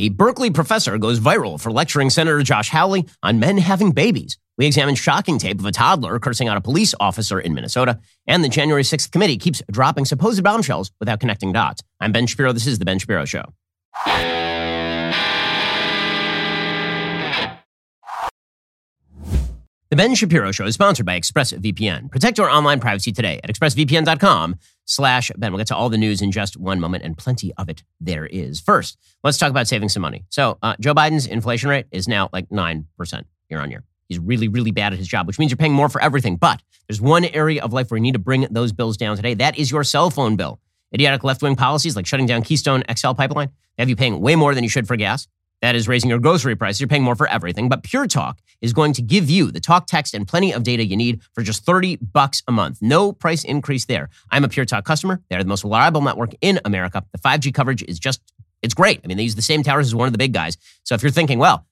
A Berkeley professor goes viral for lecturing Senator Josh Hawley on men having babies. We examine shocking tape of a toddler cursing out a police officer in Minnesota. And the January 6th committee keeps dropping supposed bombshells without connecting dots. I'm Ben Shapiro. This is The Ben Shapiro Show. The Ben Shapiro Show is sponsored by ExpressVPN. Protect your online privacy today at expressvpn.com slash Ben. We'll get to all the news in just one moment, and plenty of it there is. First, let's talk about saving some money. So uh, Joe Biden's inflation rate is now like 9% year on year. He's really, really bad at his job, which means you're paying more for everything. But there's one area of life where you need to bring those bills down today. That is your cell phone bill. Idiotic left wing policies like shutting down Keystone XL pipeline have you paying way more than you should for gas. That is raising your grocery prices. You're paying more for everything. But Pure Talk is going to give you the talk, text, and plenty of data you need for just 30 bucks a month. No price increase there. I'm a Pure Talk customer. They're the most reliable network in America. The 5G coverage is just, it's great. I mean, they use the same towers as one of the big guys. So if you're thinking, well,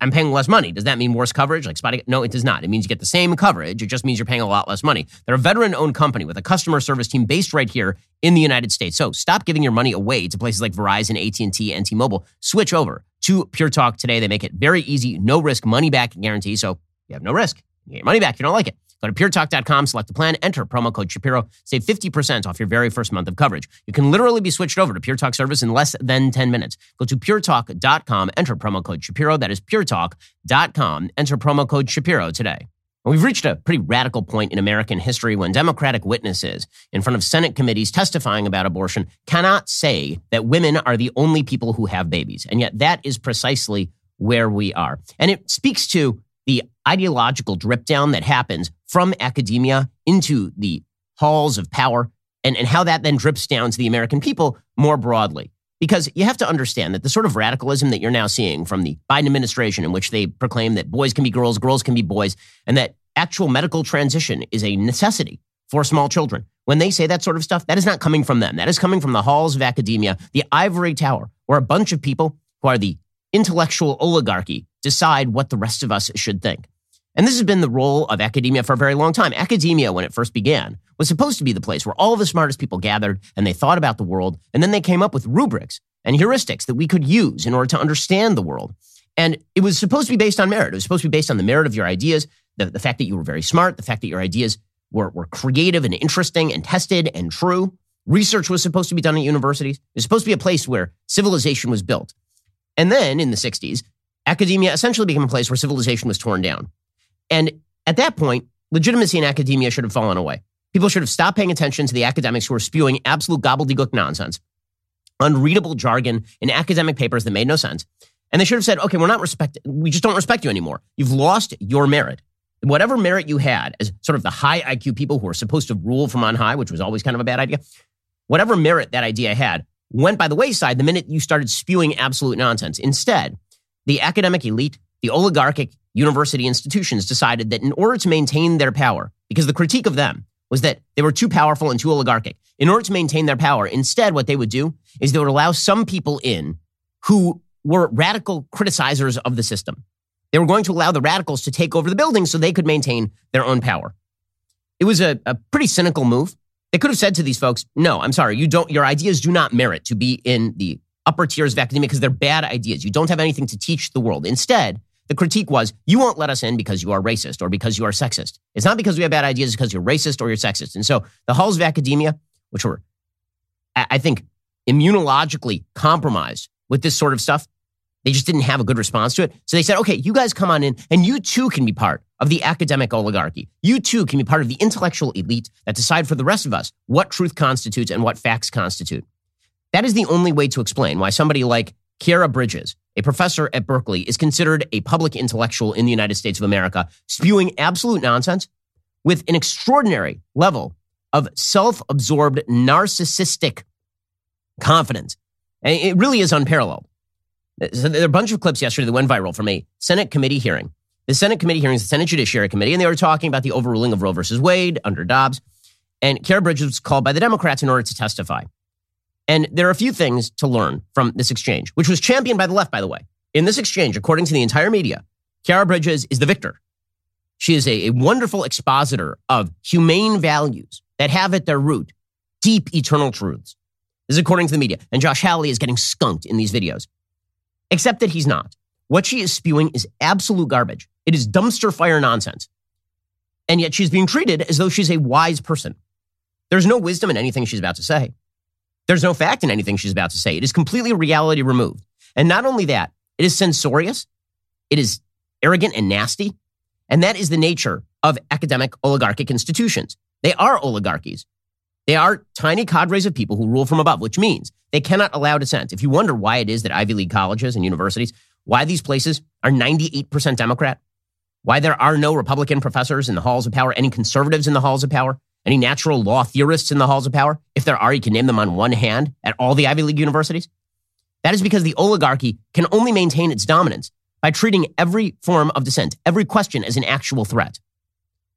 I'm paying less money. Does that mean worse coverage? Like spotting? No, it does not. It means you get the same coverage. It just means you're paying a lot less money. They're a veteran-owned company with a customer service team based right here in the United States. So stop giving your money away to places like Verizon, AT&T, and T-Mobile. Switch over to Pure Talk today. They make it very easy, no risk, money back guarantee. So you have no risk. You get your money back. if You don't like it. Go to puretalk.com, select a plan, enter promo code Shapiro, save 50% off your very first month of coverage. You can literally be switched over to Pure Talk service in less than 10 minutes. Go to puretalk.com, enter promo code Shapiro. That is puretalk.com, enter promo code Shapiro today. We've reached a pretty radical point in American history when Democratic witnesses in front of Senate committees testifying about abortion cannot say that women are the only people who have babies. And yet that is precisely where we are. And it speaks to the ideological drip down that happens from academia into the halls of power and, and how that then drips down to the American people more broadly. Because you have to understand that the sort of radicalism that you're now seeing from the Biden administration, in which they proclaim that boys can be girls, girls can be boys, and that actual medical transition is a necessity for small children. When they say that sort of stuff, that is not coming from them. That is coming from the halls of academia, the ivory tower, where a bunch of people who are the intellectual oligarchy decide what the rest of us should think. And this has been the role of academia for a very long time. Academia, when it first began, was supposed to be the place where all the smartest people gathered and they thought about the world, and then they came up with rubrics and heuristics that we could use in order to understand the world. And it was supposed to be based on merit. It was supposed to be based on the merit of your ideas, the, the fact that you were very smart, the fact that your ideas were, were creative and interesting and tested and true. Research was supposed to be done at universities. It was supposed to be a place where civilization was built. And then in the 60s, academia essentially became a place where civilization was torn down. And at that point, legitimacy in academia should have fallen away. People should have stopped paying attention to the academics who were spewing absolute gobbledygook nonsense, unreadable jargon in academic papers that made no sense. And they should have said, okay, we're not respect, we just don't respect you anymore. You've lost your merit. Whatever merit you had as sort of the high IQ people who were supposed to rule from on high, which was always kind of a bad idea, whatever merit that idea had went by the wayside the minute you started spewing absolute nonsense. Instead, the academic elite, the oligarchic university institutions decided that in order to maintain their power, because the critique of them was that they were too powerful and too oligarchic, in order to maintain their power, instead, what they would do is they would allow some people in who were radical criticizers of the system. They were going to allow the radicals to take over the building so they could maintain their own power. It was a, a pretty cynical move. They could have said to these folks, no, I'm sorry, you don't, your ideas do not merit to be in the upper tiers of academia because they're bad ideas. You don't have anything to teach the world. Instead, the critique was, you won't let us in because you are racist or because you are sexist. It's not because we have bad ideas, it's because you're racist or you're sexist. And so the halls of academia, which were, I think, immunologically compromised with this sort of stuff, they just didn't have a good response to it. So they said, okay, you guys come on in and you too can be part of the academic oligarchy. You too can be part of the intellectual elite that decide for the rest of us what truth constitutes and what facts constitute. That is the only way to explain why somebody like Khiara Bridges, a professor at Berkeley, is considered a public intellectual in the United States of America, spewing absolute nonsense with an extraordinary level of self absorbed, narcissistic confidence. And it really is unparalleled. So there are a bunch of clips yesterday that went viral from a Senate committee hearing. The Senate committee hearing is the Senate Judiciary Committee, and they were talking about the overruling of Roe versus Wade under Dobbs. And Khiara Bridges was called by the Democrats in order to testify. And there are a few things to learn from this exchange, which was championed by the left, by the way. In this exchange, according to the entire media, Khiara Bridges is the victor. She is a, a wonderful expositor of humane values that have at their root deep eternal truths. This is according to the media. And Josh Hawley is getting skunked in these videos. Except that he's not. What she is spewing is absolute garbage. It is dumpster fire nonsense. And yet she's being treated as though she's a wise person. There's no wisdom in anything she's about to say. There's no fact in anything she's about to say. It is completely reality removed. And not only that, it is censorious, it is arrogant and nasty. And that is the nature of academic oligarchic institutions. They are oligarchies. They are tiny cadres of people who rule from above, which means they cannot allow dissent. If you wonder why it is that Ivy League colleges and universities, why these places are 98% Democrat, why there are no Republican professors in the halls of power, any conservatives in the halls of power, any natural law theorists in the halls of power, if there are, you can name them on one hand at all the Ivy League universities. That is because the oligarchy can only maintain its dominance by treating every form of dissent, every question as an actual threat.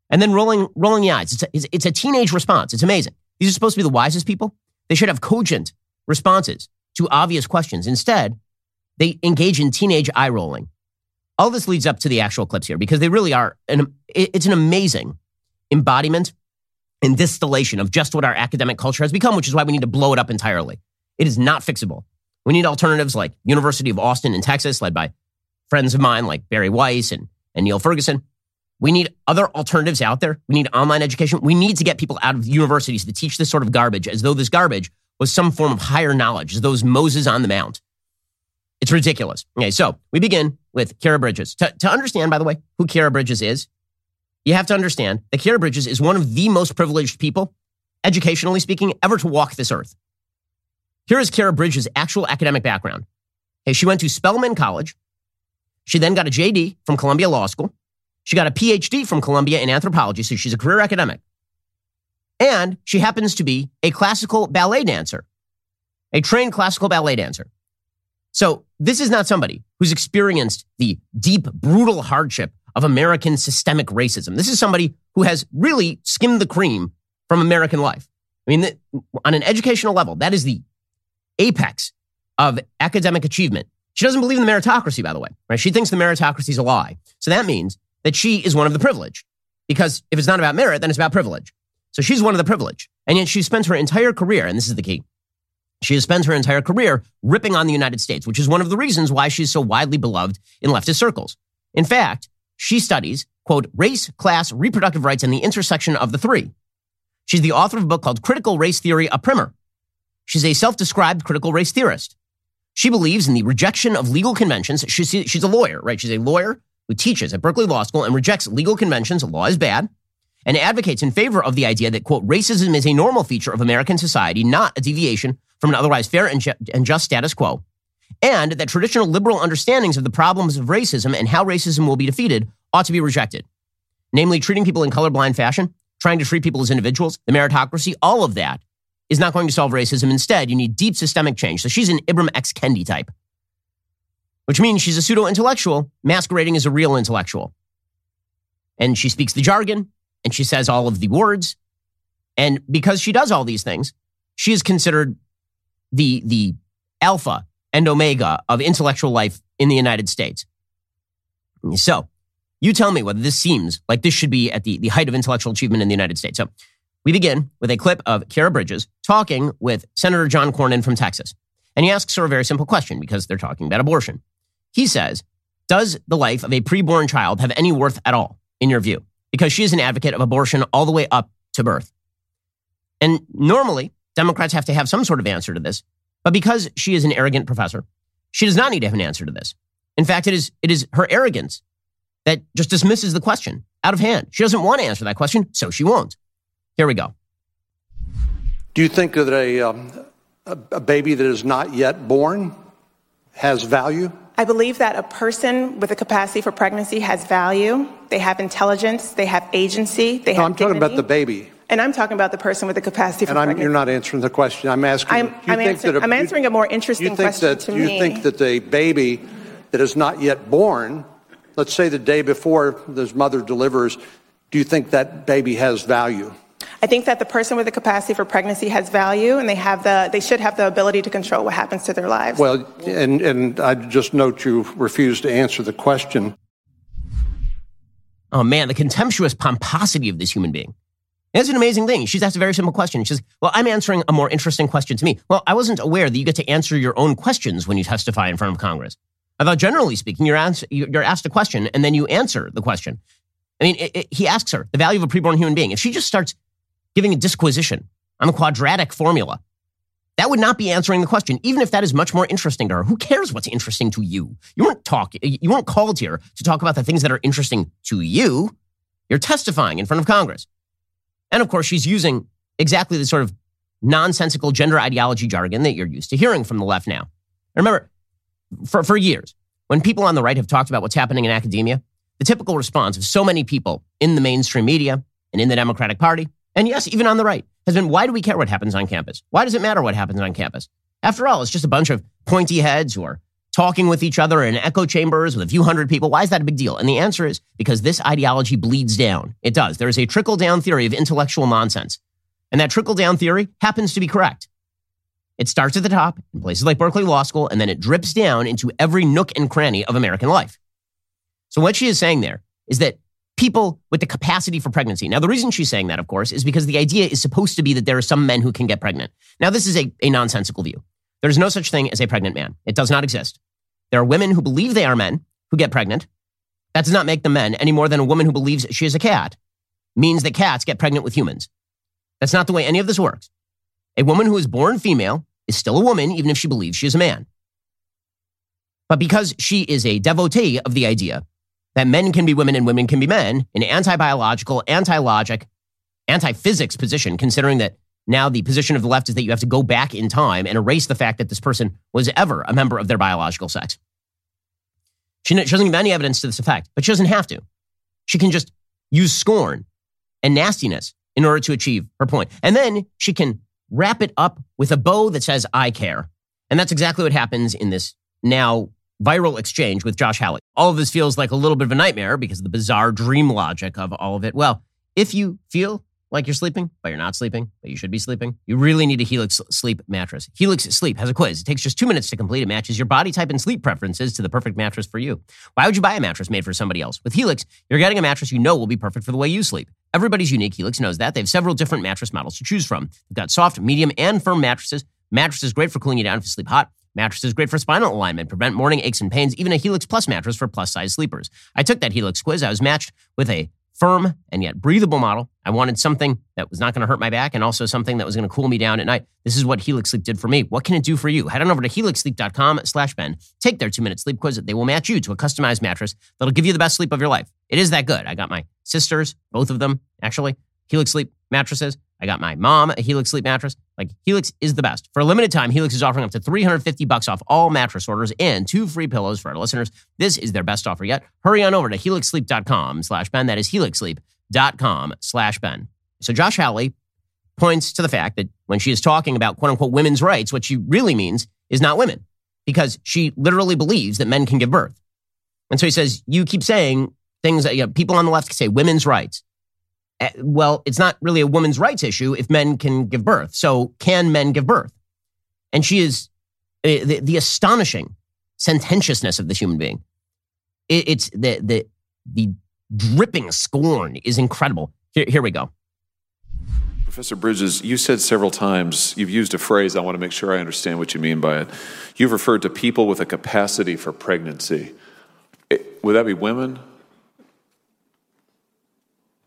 And then rolling, rolling the eyes. It's a, it's a teenage response. It's amazing. These are supposed to be the wisest people. They should have cogent responses to obvious questions. Instead, they engage in teenage eye rolling. All this leads up to the actual clips here because they really are, an, it's an amazing embodiment and distillation of just what our academic culture has become, which is why we need to blow it up entirely. It is not fixable. We need alternatives like University of Austin in Texas, led by friends of mine like Bari Weiss and, and Niall Ferguson. We need other alternatives out there. We need online education. We need to get people out of universities to teach this sort of garbage as though this garbage was some form of higher knowledge, as though Moses on the Mount. It's ridiculous. Okay, so we begin with Khiara Bridges. To, to understand, by the way, who Khiara Bridges is, you have to understand that Khiara Bridges is one of the most privileged people, educationally speaking, ever to walk this earth. Here is Khiara Bridges' actual academic background. Okay, she went to Spelman College. She then got a JD from Columbia Law School. She got a PhD from Columbia in anthropology, so she's a career academic. And she happens to be a classical ballet dancer, a trained classical ballet dancer. So this is not somebody who's experienced the deep, brutal hardship of American systemic racism. This is somebody who has really skimmed the cream from American life. I mean, on an educational level, that is the apex of academic achievement. She doesn't believe in the meritocracy, by the way, right? She thinks the meritocracy is a lie. So that means that she is one of the privileged. Because if it's not about merit, then it's about privilege. So she's one of the privileged. And yet she spends her entire career, and this is the key. She spent her entire career ripping on the United States, which is one of the reasons why she's so widely beloved in leftist circles. In fact, she studies, quote, race, class, reproductive rights, and the intersection of the three. She's the author of a book called Critical Race Theory, a primer. She's a self described critical race theorist. She believes in the rejection of legal conventions. She's, she's a lawyer, right? She's a lawyer who teaches at Berkeley Law School and rejects legal conventions, law is bad, and advocates in favor of the idea that, quote, racism is a normal feature of American society, not a deviation from an otherwise fair and, ju- and just status quo, and that traditional liberal understandings of the problems of racism and how racism will be defeated ought to be rejected. Namely, treating people in colorblind fashion, trying to treat people as individuals, the meritocracy, all of that is not going to solve racism. Instead, you need deep systemic change. So she's an Ibram X. Kendi type which means she's a pseudo intellectual masquerading as a real intellectual. And she speaks the jargon and she says all of the words. And because she does all these things, she is considered the, the alpha and omega of intellectual life in the United States. So you tell me whether this seems like this should be at the, the height of intellectual achievement in the United States. So we begin with a clip of Khiara Bridges talking with Senator John Cornyn from Texas. And he asks her a very simple question because they're talking about abortion. He says, Does the life of a preborn child have any worth at all, in your view? Because she is an advocate of abortion all the way up to birth. And normally, Democrats have to have some sort of answer to this. But because she is an arrogant professor, she does not need to have an answer to this. In fact, it is, it is her arrogance that just dismisses the question out of hand. She doesn't want to answer that question, so she won't. Here we go. Do you think that a, um, a baby that is not yet born has value? I believe that a person with a capacity for pregnancy has value. They have intelligence. They have agency. They no, have. I'm talking about the baby. And I'm talking about the person with the capacity for pregnancy. and I'm, pregnancy. you're not answering the question. I'm asking. I'm, I'm, answer, a, I'm answering a more interesting question that, to you me. You think that the baby that is not yet born, let's say the day before this mother delivers, do you think that baby has value? I think that the person with the capacity for pregnancy has value, and they have the they should have the ability to control what happens to their lives. Well, and and I just note you refused to answer the question. Oh man, the contemptuous pomposity of this human being. It's an amazing thing. She's asked a very simple question. She says, Well, I'm answering a more interesting question to me. Well, I wasn't aware that you get to answer your own questions when you testify in front of Congress. I thought, generally speaking, you're asked, you're asked a question and then you answer the question. I mean, it, it, he asks her the value of a preborn human being. If she just starts giving a disquisition on the quadratic formula, that would not be answering the question, even if that is much more interesting to her. Who cares what's interesting to you? You weren't talking, you weren't called here to talk about the things that are interesting to you. You're testifying in front of Congress. And of course, she's using exactly the sort of nonsensical gender ideology jargon that you're used to hearing from the left now. remember, for, for years, when people on the right have talked about what's happening in academia, the typical response of so many people in the mainstream media and in the Democratic Party, and yes, even on the right, has been why do we care what happens on campus? Why does it matter what happens on campus? After all, it's just a bunch of pointy heads who are talking with each other in echo chambers with a few hundred people. Why is that a big deal? And the answer is because this ideology bleeds down. It does. There is a trickle down theory of intellectual nonsense. And that trickle down theory happens to be correct. It starts at the top in places like Berkeley Law School, and then it drips down into every nook and cranny of American life. So, what she is saying there is that people with the capacity for pregnancy. Now, the reason she's saying that, of course, is because the idea is supposed to be that there are some men who can get pregnant. Now, this is a, a nonsensical view. There's no such thing as a pregnant man. It does not exist. There are women who believe they are men who get pregnant. That does not make them men any more than a woman who believes she is a cat means that cats get pregnant with humans. That's not the way any of this works. A woman who is born female is still a woman, even if she believes she is a man. But because she is a devotee of the idea that men can be women and women can be men, an anti biological, anti logic, anti physics position, considering that now the position of the left is that you have to go back in time and erase the fact that this person was ever a member of their biological sex. She, she doesn't give any evidence to this effect, but she doesn't have to. She can just use scorn and nastiness in order to achieve her point. And then she can wrap it up with a bow that says, I care. And that's exactly what happens in this now viral exchange with Josh Hawley. All of this feels like a little bit of a nightmare because of the bizarre dream logic of all of it. Well, if you feel like you're sleeping, but you're not sleeping, but you should be sleeping, you really need a Helix Sleep mattress. Helix Sleep has a quiz. It takes just two minutes to complete. It matches your body type and sleep preferences to the perfect mattress for you. Why would you buy a mattress made for somebody else? With Helix, you're getting a mattress you know will be perfect for the way you sleep. Everybody's unique. Helix knows that. They have several different mattress models to choose from. They've got soft, medium, and firm mattresses. Mattresses great for cooling you down if you sleep hot. Mattresses great for spinal alignment, prevent morning aches and pains, even a Helix Plus mattress for plus size sleepers. I took that Helix quiz. I was matched with a firm and yet breathable model. I wanted something that was not going to hurt my back and also something that was going to cool me down at night. This is what Helix Sleep did for me. What can it do for you? Head on over to helixsleep.com slash Ben. Take their two-minute sleep quiz. They will match you to a customized mattress that'll give you the best sleep of your life. It is that good. I got my sisters, both of them, actually, Helix Sleep mattresses. I got my mom a Helix Sleep mattress. Like Helix is the best. For a limited time, Helix is offering up to 350 bucks off all mattress orders and two free pillows for our listeners. This is their best offer yet. Hurry on over to helixsleep.com slash Ben. That is helixsleep.com slash Ben. So Josh Hawley points to the fact that when she is talking about quote unquote women's rights, what she really means is not women because she literally believes that men can give birth. And so he says, you keep saying things that you know, people on the left say women's rights. Eh, well, it's not really a woman's rights issue if men can give birth. So, can men give birth? And she is uh, the, the, astonishing sententiousness of this human being. It, it's the, the, the dripping scorn is incredible. Here, here we go. Professor Bridges, you said several times, you've used a phrase, I want to make sure I understand what you mean by it. You've referred to people with a capacity for pregnancy. It, would that be women?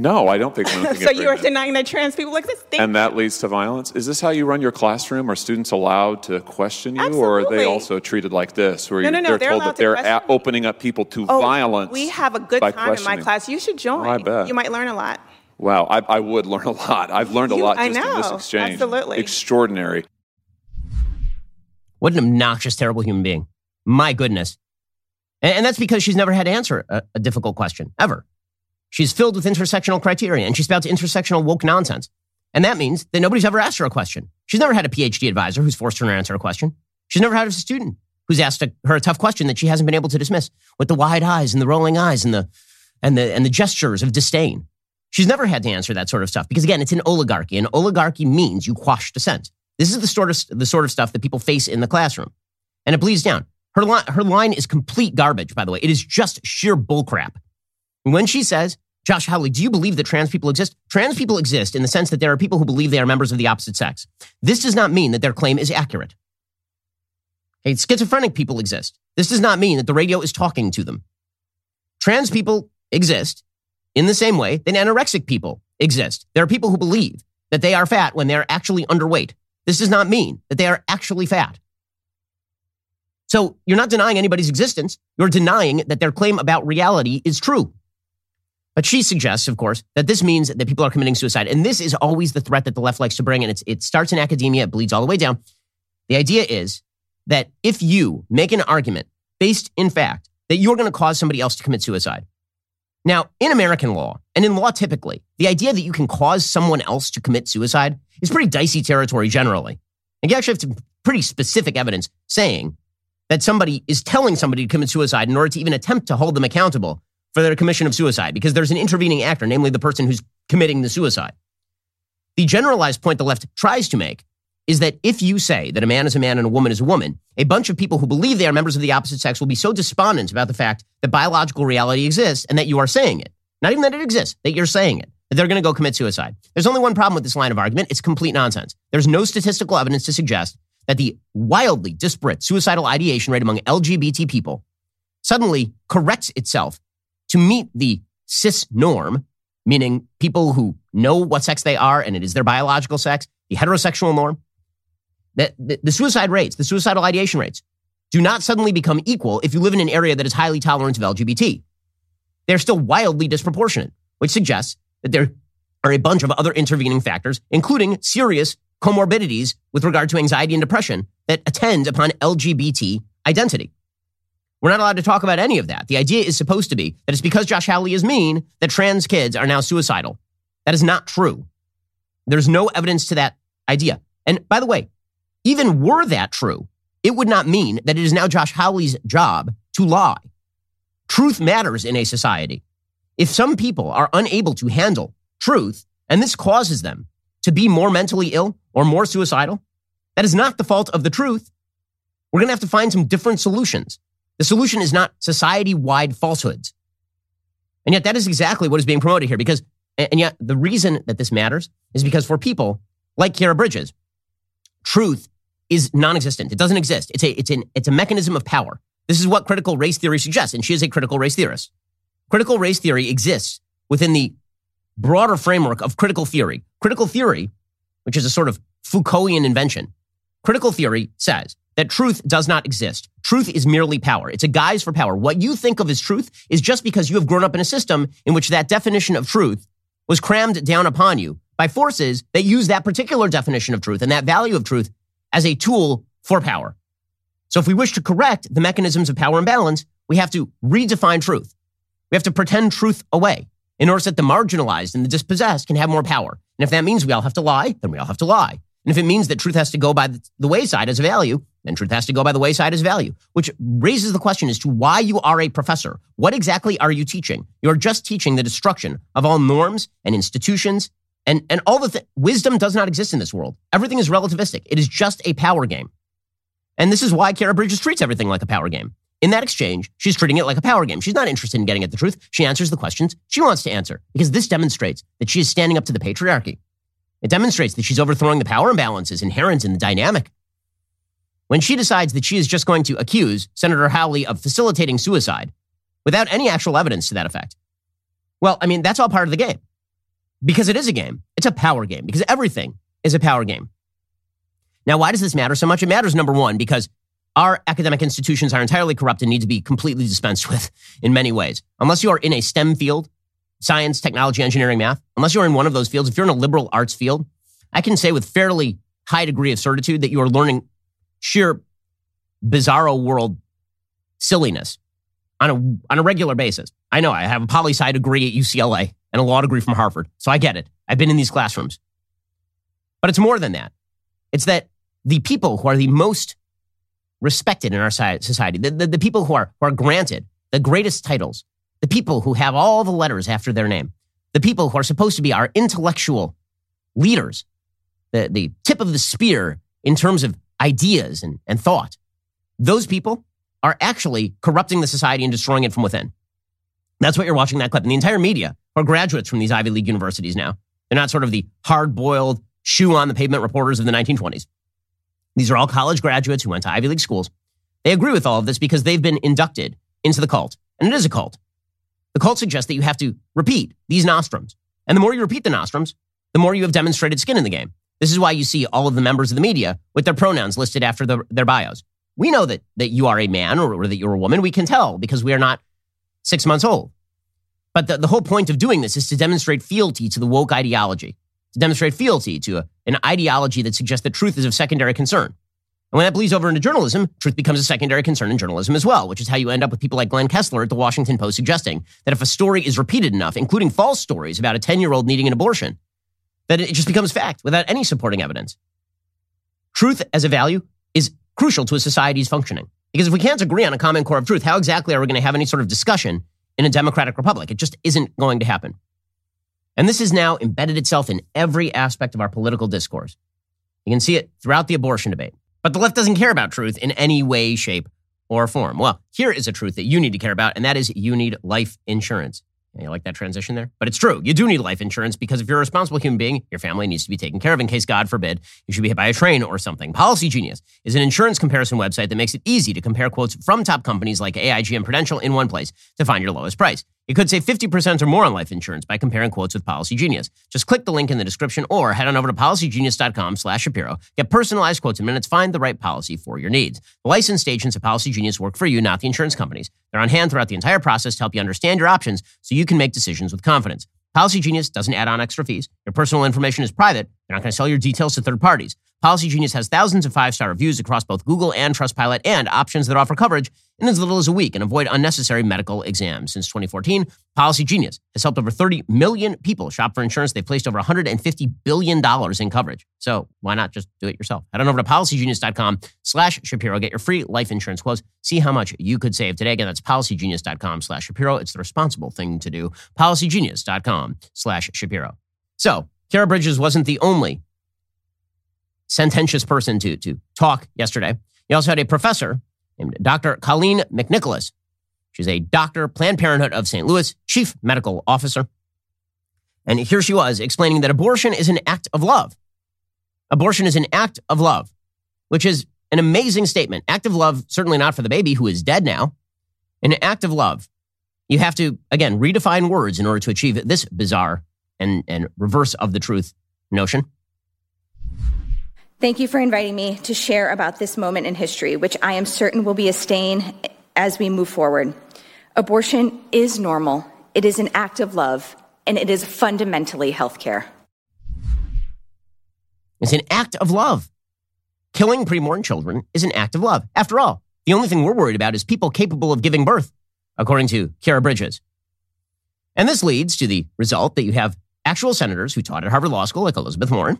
No, I don't think women can so get you are denying that trans people exist? Thank and that leads to violence. Is this how you run your classroom? Are students allowed to question you, or are they also treated like this, where No, no, no, they're, they're told that they're a- opening up people to Oh, violence? We have a good time in my class. You should join. Oh, I bet. You might learn a lot. Wow, I, I would learn a lot. I've learned a You- lot I just in this exchange. Absolutely. extraordinary. What an obnoxious, terrible human being. My goodness. And, and that's because she's never had to answer a, a difficult question, ever. She's filled with intersectional criteria and she spouts intersectional woke nonsense. And that means that nobody's ever asked her a question. She's never had a PhD advisor who's forced her to answer a question. She's never had a student who's asked a, her a tough question that she hasn't been able to dismiss with the wide eyes and the rolling eyes and the, and the, and the gestures of disdain. She's never had to answer that sort of stuff because again, it's an oligarchy and oligarchy means you quash dissent. This is the sort of, the sort of stuff that people face in the classroom and it bleeds down. Her, her line is complete garbage, by the way. It is just sheer bullcrap. When she says, Josh Hawley, do you believe that trans people exist? Trans people exist in the sense that there are people who believe they are members of the opposite sex. This does not mean that their claim is accurate. Okay, schizophrenic people exist. This does not mean that the radio is talking to them. Trans people exist in the same way that anorexic people exist. There are people who believe that they are fat when they're actually underweight. This does not mean that they are actually fat. So you're not denying anybody's existence. You're denying that their claim about reality is true. But she suggests, of course, that this means that people are committing suicide. And this is always the threat that the left likes to bring. And it starts in academia, it bleeds all the way down. The idea is that if you make an argument based in fact that you're going to cause somebody else to commit suicide. Now, in American law, and in law typically, the idea that you can cause someone else to commit suicide is pretty dicey territory generally. And you actually have some pretty specific evidence saying that somebody is telling somebody to commit suicide in order to even attempt to hold them accountable for their commission of suicide because there's an intervening actor, namely the person who's committing the suicide. The generalized point the left tries to make is that if you say that a man is a man and a woman is a woman, a bunch of people who believe they are members of the opposite sex will be so despondent about the fact that biological reality exists and that you are saying it. Not even that it exists, that you're saying it, that they're going to go commit suicide. There's only one problem with this line of argument. It's complete nonsense. There's no statistical evidence to suggest that the wildly disparate suicidal ideation rate among LGBT people suddenly corrects itself to meet the cis norm, meaning people who know what sex they are and it is their biological sex, the heterosexual norm. That the, suicide rates, the suicidal ideation rates, do not suddenly become equal if you live in an area that is highly tolerant of LGBT. They're still wildly disproportionate, which suggests that there are a bunch of other intervening factors, including serious comorbidities with regard to anxiety and depression that attend upon LGBT identity. We're not allowed to talk about any of that. The idea is supposed to be that it's because Josh Hawley is mean that trans kids are now suicidal. That is not true. There's no evidence to that idea. And by the way, even were that true, it would not mean that it is now Josh Hawley's job to lie. Truth matters in a society. If some people are unable to handle truth, and this causes them to be more mentally ill or more suicidal, that is not the fault of the truth. We're going to have to find some different solutions. The solution is not society wide falsehoods. And yet, that is exactly what is being promoted here. Because, and yet, the reason that this matters is because for people like Khiara Bridges, truth is non-existent. It doesn't exist. It's a, it's an, it's a mechanism of power. This is what critical race theory suggests, and she is a critical race theorist. Critical race theory exists within the broader framework of critical theory. Critical theory, which is a sort of Foucaultian invention, critical theory says that truth does not exist. Truth is merely power. It's a guise for power. What you think of as truth is just because you have grown up in a system in which that definition of truth was crammed down upon you by forces that use that particular definition of truth and that value of truth as a tool for power. So if we wish to correct the mechanisms of power imbalance, we have to redefine truth. We have to pretend truth away in order that the marginalized and the dispossessed can have more power. And if that means we all have to lie, then we all have to lie. And if it means that truth has to go by the wayside as a value, then truth has to go by the wayside as value, which raises the question as to why you are a professor. What exactly are you teaching? You're just teaching the destruction of all norms and institutions and, and all the th- wisdom does not exist in this world. Everything is relativistic. It is just a power game. And this is why Khiara Bridges treats everything like a power game. In that exchange, she's treating it like a power game. She's not interested in getting at the truth. She answers the questions she wants to answer because this demonstrates that she is standing up to the patriarchy. It demonstrates that she's overthrowing the power imbalances inherent in the dynamic. When she decides that she is just going to accuse Senator Hawley of facilitating suicide without any actual evidence to that effect, well, I mean, that's all part of the game. because it is a game. It's a power game because everything is a power game. Now, why does this matter so much? It matters, number one, because our academic institutions are entirely corrupt and need to be completely dispensed with in many ways. Unless you are in a STEM field, science, technology, engineering, math, unless you're in one of those fields, if you're in a liberal arts field, I can say with fairly high degree of certitude that you are learning sheer bizarro world silliness on a, on a regular basis. I know I have a poli sci degree at UCLA and a law degree from Harvard, so I get it. I've been in these classrooms. But it's more than that. It's that the people who are the most respected in our society, the, the, the people who are, who are granted the greatest titles, the people who have all the letters after their name, the people who are supposed to be our intellectual leaders, the, the tip of the spear in terms of ideas and, and thought, those people are actually corrupting the society and destroying it from within. That's what you're watching that clip. And the entire media are graduates from these Ivy League universities now. They're not sort of the hard boiled, shoe on the pavement reporters of the 1920s. These are all college graduates who went to Ivy League schools. They agree with all of this because they've been inducted into the cult. And it is a cult. The cult suggests that you have to repeat these nostrums. And the more you repeat the nostrums, the more you have demonstrated skin in the game. This is why you see all of the members of the media with their pronouns listed after the, their bios. We know that, that you are a man or, or that you're a woman. We can tell because we are not six months old. But the, the whole point of doing this is to demonstrate fealty to the woke ideology, to demonstrate fealty to a, an ideology that suggests that truth is of secondary concern. And when that bleeds over into journalism, truth becomes a secondary concern in journalism as well, which is how you end up with people like Glenn Kessler at the Washington Post suggesting that if a story is repeated enough, including false stories about a 10 year old needing an abortion, that it just becomes fact without any supporting evidence. Truth as a value is crucial to a society's functioning. Because if we can't agree on a common core of truth, how exactly are we going to have any sort of discussion in a democratic republic? It just isn't going to happen. And this has now embedded itself in every aspect of our political discourse. You can see it throughout the abortion debate. But the left doesn't care about truth in any way, shape, or form. Well, here is a truth that you need to care about, and that is you need life insurance. You like that transition there? But it's true. You do need life insurance because if you're a responsible human being, your family needs to be taken care of in case, God forbid, you should be hit by a train or something. Policy Genius is an insurance comparison website that makes it easy to compare quotes from top companies like AIG and Prudential in one place to find your lowest price. You could save 50% or more on life insurance by comparing quotes with Policy Genius. Just click the link in the description or head on over to policygenius.com slash Shapiro. Get personalized quotes in minutes. Find the right policy for your needs. The licensed agents at Policy Genius work for you, not the insurance companies. They're on hand throughout the entire process to help you understand your options so you can make decisions with confidence. Policy Genius doesn't add on extra fees. Your personal information is private. They're not going to sell your details to third parties. Policy Genius has thousands of five star reviews across both Google and Trustpilot and options that offer coverage in as little as a week and avoid unnecessary medical exams. Since 2014, Policy Genius has helped over 30 million people shop for insurance. They've placed over $150 billion in coverage. So why not just do it yourself? Head on over to policygenius.com slash Shapiro. Get your free life insurance quotes. See how much you could save today. Again, that's policygenius.com slash Shapiro. It's the responsible thing to do. Policygenius.com slash Shapiro. So Khiara Bridges wasn't the only sententious person to, to talk yesterday. You also had a professor named Dr. Colleen McNicholas. She's a doctor, Planned Parenthood of St. Louis, chief medical officer. And here she was explaining that abortion is an act of love. Abortion is an act of love, which is an amazing statement. Act of love, certainly not for the baby who is dead now. An act of love. You have to, again, redefine words in order to achieve this bizarre and, and reverse of the truth notion. Thank you for inviting me to share about this moment in history, which I am certain will be a stain as we move forward. Abortion is normal, it is an act of love, and it is fundamentally healthcare. It's an act of love. Killing preborn children is an act of love. After all, the only thing we're worried about is people capable of giving birth, according to Khiara Bridges. And this leads to the result that you have actual senators who taught at Harvard Law School, like Elizabeth Warren,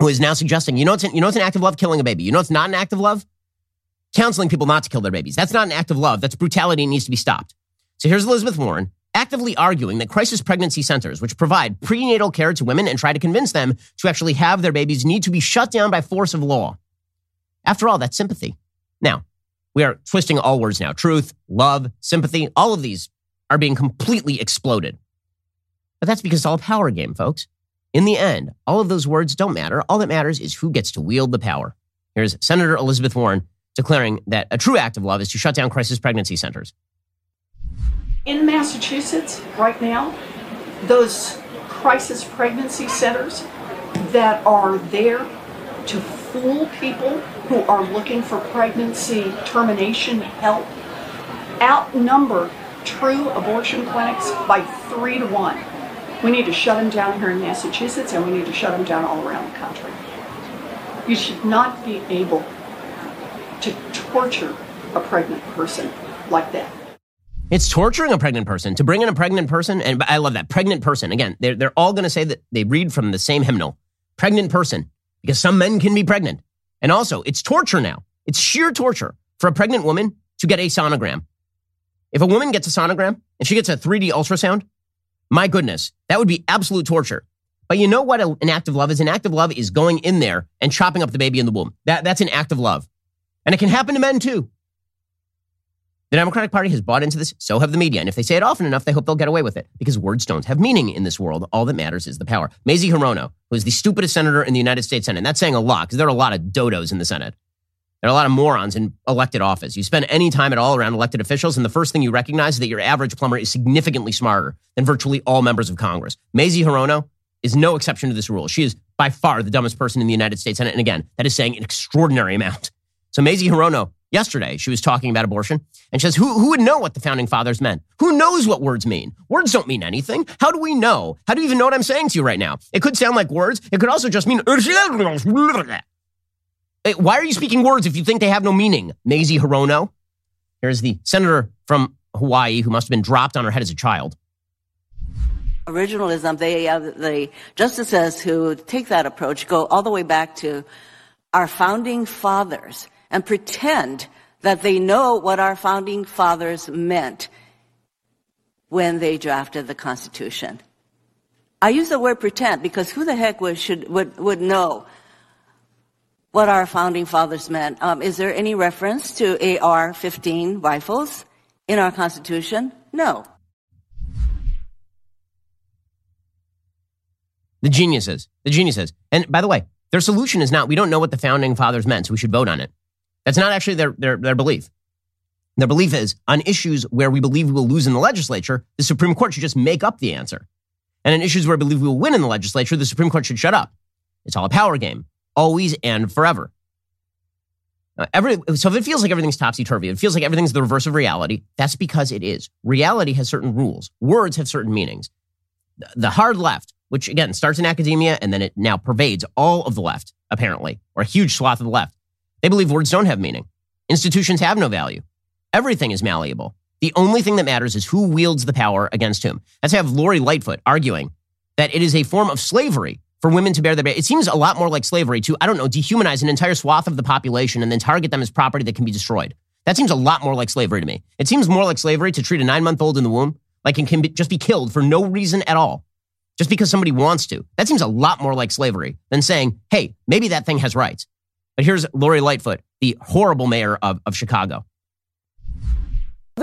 who is now suggesting, you know, it's an, you know, it's an act of love killing a baby. You know, it's not an act of love counseling people not to kill their babies. That's not an act of love. That's brutality and needs to be stopped. So here's Elizabeth Warren actively arguing that crisis pregnancy centers, which provide prenatal care to women and try to convince them to actually have their babies, need to be shut down by force of law. After all, that's sympathy. Now, we are twisting all words now. Truth, love, sympathy, all of these are being completely exploded. But that's because it's all a power game, folks. In the end, all of those words don't matter. All that matters is who gets to wield the power. Here's Senator Elizabeth Warren declaring that a true act of love is to shut down crisis pregnancy centers. In Massachusetts, right now, those crisis pregnancy centers that are there to fool people who are looking for pregnancy termination help outnumber true abortion clinics by three to one. We need to shut them down here in Massachusetts and we need to shut them down all around the country. You should not be able to torture a pregnant person like that. It's torturing a pregnant person to bring in a pregnant person. And I love that. Pregnant person. Again, they're, they're all going to say that they read from the same hymnal. Pregnant person, because some men can be pregnant. And also, it's torture now. It's sheer torture for a pregnant woman to get a sonogram. If a woman gets a sonogram and she gets a 3D ultrasound, my goodness, that would be absolute torture. But you know what an act of love is? An act of love is going in there and chopping up the baby in the womb. That, that's an act of love. And it can happen to men too. The Democratic Party has bought into this, so have the media. And if they say it often enough, they hope they'll get away with it because words don't have meaning in this world. All that matters is the power. Mazie Hirono, who is the stupidest senator in the United States Senate, and that's saying a lot because there are a lot of dodos in the Senate. There are a lot of morons in elected office. You spend any time at all around elected officials, and the first thing you recognize is that your average plumber is significantly smarter than virtually all members of Congress. Mazie Hirono is no exception to this rule. She is by far the dumbest person in the United States Senate. And again, that is saying an extraordinary amount. So Mazie Hirono Yesterday, she was talking about abortion and she says, who, who would know what the founding fathers meant? Who knows what words mean? Words don't mean anything. How do we know? How do you even know what I'm saying to you right now? It could sound like words. It could also just mean. Why are you speaking words if you think they have no meaning? Mazie Hirono. Here's the senator from Hawaii who must have been dropped on her head as a child. Originalism, they, uh, the justices who take that approach go all the way back to our founding fathers and pretend that they know what our founding fathers meant when they drafted the Constitution. I use the word pretend because who the heck should, would, would know what our founding fathers meant? Um, is there any reference to AR 15 rifles in our Constitution? No. The geniuses, the geniuses. And by the way, their solution is not we don't know what the founding fathers meant, so we should vote on it. That's not actually their, their, their belief. Their belief is on issues where we believe we will lose in the legislature, the Supreme Court should just make up the answer. And in issues where we believe we will win in the legislature, the Supreme Court should shut up. It's all a power game, always and forever. Every, so if it feels like everything's topsy turvy, it feels like everything's the reverse of reality, that's because it is. Reality has certain rules, words have certain meanings. The hard left, which again starts in academia and then it now pervades all of the left, apparently, or a huge swath of the left, they believe words don't have meaning. Institutions have no value. Everything is malleable. The only thing that matters is who wields the power against whom. That's have Lori Lightfoot arguing that it is a form of slavery for women to bear their baby. It seems a lot more like slavery to, I don't know, dehumanize an entire swath of the population and then target them as property that can be destroyed. That seems a lot more like slavery to me. It seems more like slavery to treat a nine month old in the womb like it can be, just be killed for no reason at all, just because somebody wants to. That seems a lot more like slavery than saying, hey, maybe that thing has rights. But here's Lori Lightfoot, the horrible mayor of, of Chicago.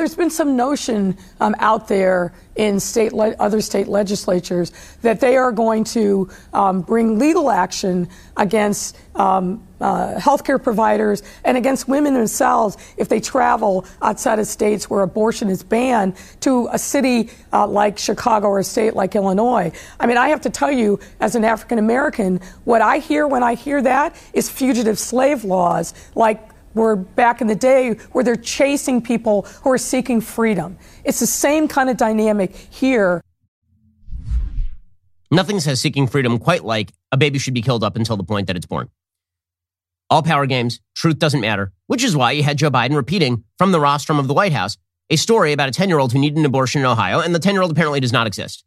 There's been some notion um, out there in state le- other state legislatures that they are going to um, bring legal action against um, uh, healthcare providers and against women themselves if they travel outside of states where abortion is banned to a city uh, like Chicago or a state like Illinois. I mean, I have to tell you, as an African American, what I hear when I hear that is fugitive slave laws like were back in the day where they're chasing people who are seeking freedom. It's the same kind of dynamic here. Nothing says seeking freedom quite like a baby should be killed up until the point that it's born. All power games, truth doesn't matter, which is why you had Joe Biden repeating from the rostrum of the White House a story about a 10 year old who needed an abortion in Ohio, and the 10 year old apparently does not exist.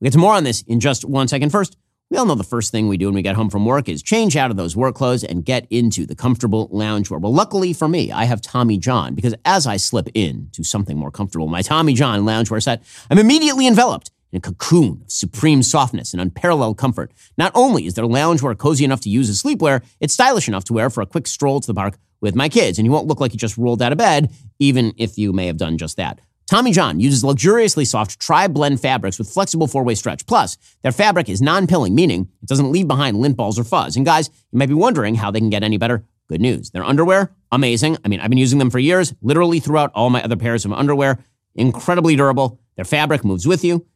We'll get to more on this in just one second. First, we all know the first thing we do when we get home from work is change out of those work clothes and get into the comfortable loungewear. Well, luckily for me, I have Tommy John because as I slip in to something more comfortable, my Tommy John loungewear set, I'm immediately enveloped in a cocoon of supreme softness and unparalleled comfort. Not only is their loungewear cozy enough to use as sleepwear, it's stylish enough to wear for a quick stroll to the park with my kids, and you won't look like you just rolled out of bed, even if you may have done just that. Tommy John uses luxuriously soft tri-blend fabrics with flexible four-way stretch. Plus, their fabric is non-pilling, meaning it doesn't leave behind lint balls or fuzz. And guys, you might be wondering how they can get any better. Good news. Their underwear, amazing. I mean, I've been using them for years, literally throughout all my other pairs of underwear. Incredibly durable. Their fabric moves with you.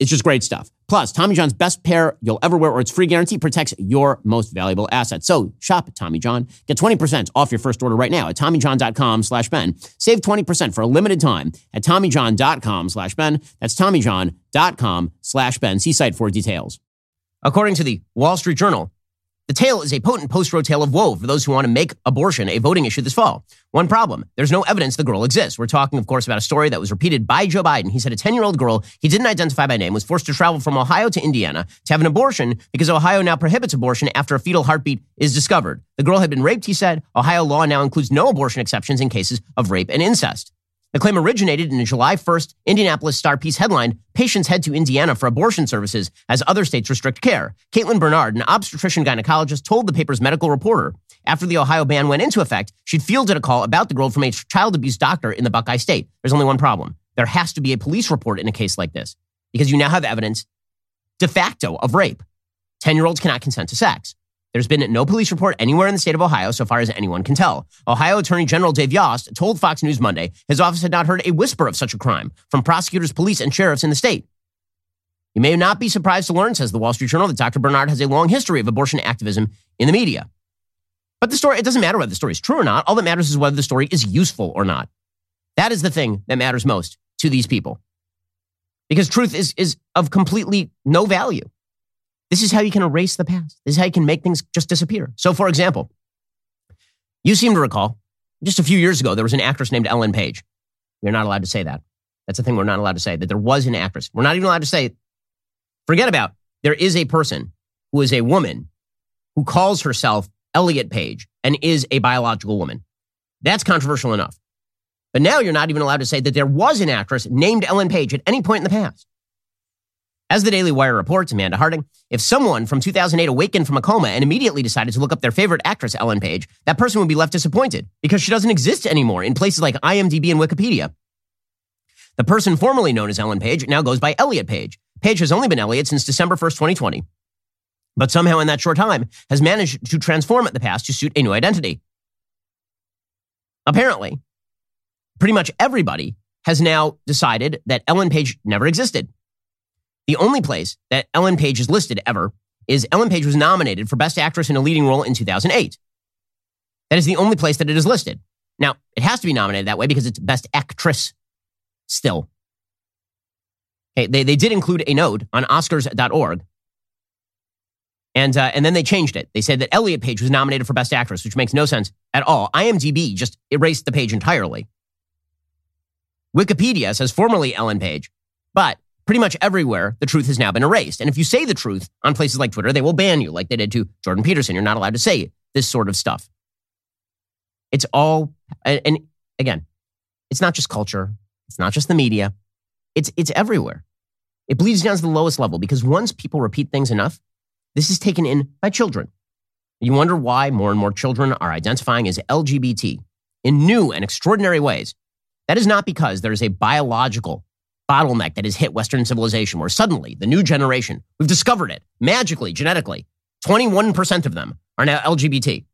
It's just great stuff. Plus, Tommy John's best pair you'll ever wear or its free guarantee protects your most valuable asset. So shop Tommy John. Get 20% off your first order right now at TommyJohn.com slash Ben. Save 20% for a limited time at TommyJohn.com slash Ben. That's TommyJohn.com slash Ben. See site for details. According to the Wall Street Journal, the tale is a potent post-Roe tale of woe for those who want to make abortion a voting issue this fall. One problem, there's no evidence the girl exists. We're talking, of course, about a story that was repeated by Joe Biden. He said a 10-year-old girl he didn't identify by name was forced to travel from Ohio to Indiana to have an abortion because Ohio now prohibits abortion after a fetal heartbeat is discovered. The girl had been raped, he said. Ohio law now includes no abortion exceptions in cases of rape and incest. The claim originated in a July 1st Indianapolis Star piece headline Patients head to Indiana for abortion services as other states restrict care. Caitlin Bernard, an obstetrician gynecologist, told the paper's medical reporter after the Ohio ban went into effect, she'd fielded a call about the girl from a child abuse doctor in the Buckeye State. There's only one problem. There has to be a police report in a case like this because you now have evidence de facto of rape. 10 year olds cannot consent to sex. There's been no police report anywhere in the state of Ohio so far as anyone can tell. Ohio Attorney General Dave Yost told Fox News Monday his office had not heard a whisper of such a crime from prosecutors, police, and sheriffs in the state. You may not be surprised to learn, says the Wall Street Journal, that Dr. Bernard has a long history of abortion activism in the media. But the story, it doesn't matter whether the story is true or not. All that matters is whether the story is useful or not. That is the thing that matters most to these people. Because truth is, is of completely no value. This is how you can erase the past. This is how you can make things just disappear. So, for example, you seem to recall just a few years ago, there was an actress named Ellen Page. We're not allowed to say that. That's the thing we're not allowed to say, that there was an actress. We're not even allowed to say, forget about, there is a person who is a woman who calls herself Elliot Page and is a biological woman. That's controversial enough. But now you're not even allowed to say that there was an actress named Ellen Page at any point in the past. As the Daily Wire reports, Amanda Harding, if someone from 2008 awakened from a coma and immediately decided to look up their favorite actress, Ellen Page, that person would be left disappointed because she doesn't exist anymore in places like IMDb and Wikipedia. The person formerly known as Ellen Page now goes by Elliot Page. Page has only been Elliot since December 1st, 2020, but somehow in that short time has managed to transform the past to suit a new identity. Apparently, pretty much everybody has now decided that Ellen Page never existed. The only place that Ellen Page is listed ever is Ellen Page was nominated for Best Actress in a Leading Role in 2008. That is the only place that it is listed. Now, it has to be nominated that way because it's Best Actress still. Okay, they, they did include a note on Oscars.org. And, uh, and then they changed it. They said that Elliot Page was nominated for Best Actress, which makes no sense at all. IMDb just erased the page entirely. Wikipedia says formerly Ellen Page, but pretty much everywhere, the truth has now been erased. And if you say the truth on places like Twitter, they will ban you, like they did to Jordan Peterson. You're not allowed to say this sort of stuff. It's all, and again, it's not just culture, it's not just the media, it's, it's everywhere. It bleeds down to the lowest level because once people repeat things enough, this is taken in by children. You wonder why more and more children are identifying as LGBT in new and extraordinary ways. That is not because there is a biological bottleneck that has hit Western civilization, where suddenly the new generation, we've discovered it magically, genetically, 21% of them are now LGBT.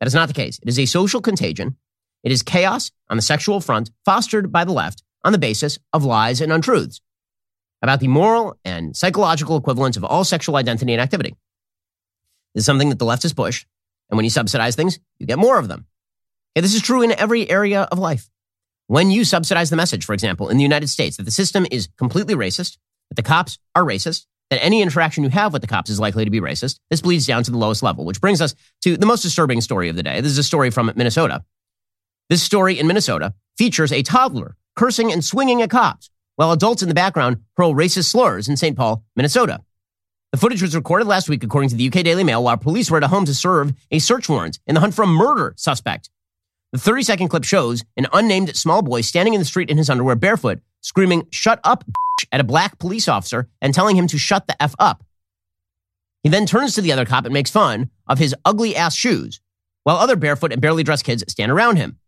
That is not the case. It is a social contagion. It is chaos on the sexual front, fostered by the left on the basis of lies and untruths about the moral and psychological equivalence of all sexual identity and activity. This is something that the left has pushed. And when you subsidize things, you get more of them. Okay, this is true in every area of life. When you subsidize the message, for example, in the United States, that the system is completely racist, that the cops are racist, that any interaction you have with the cops is likely to be racist, this bleeds down to the lowest level, which brings us to the most disturbing story of the day. This is a story from Minnesota. This story in Minnesota features a toddler cursing and swinging at cops, while adults in the background hurl racist slurs in St. Paul, Minnesota. The footage was recorded last week, according to the UK Daily Mail, while police were at a home to serve a search warrant in the hunt for a murder suspect. The 30 second clip shows an unnamed small boy standing in the street in his underwear barefoot, screaming, Shut up, at a black police officer and telling him to shut the F up. He then turns to the other cop and makes fun of his ugly ass shoes, while other barefoot and barely dressed kids stand around him.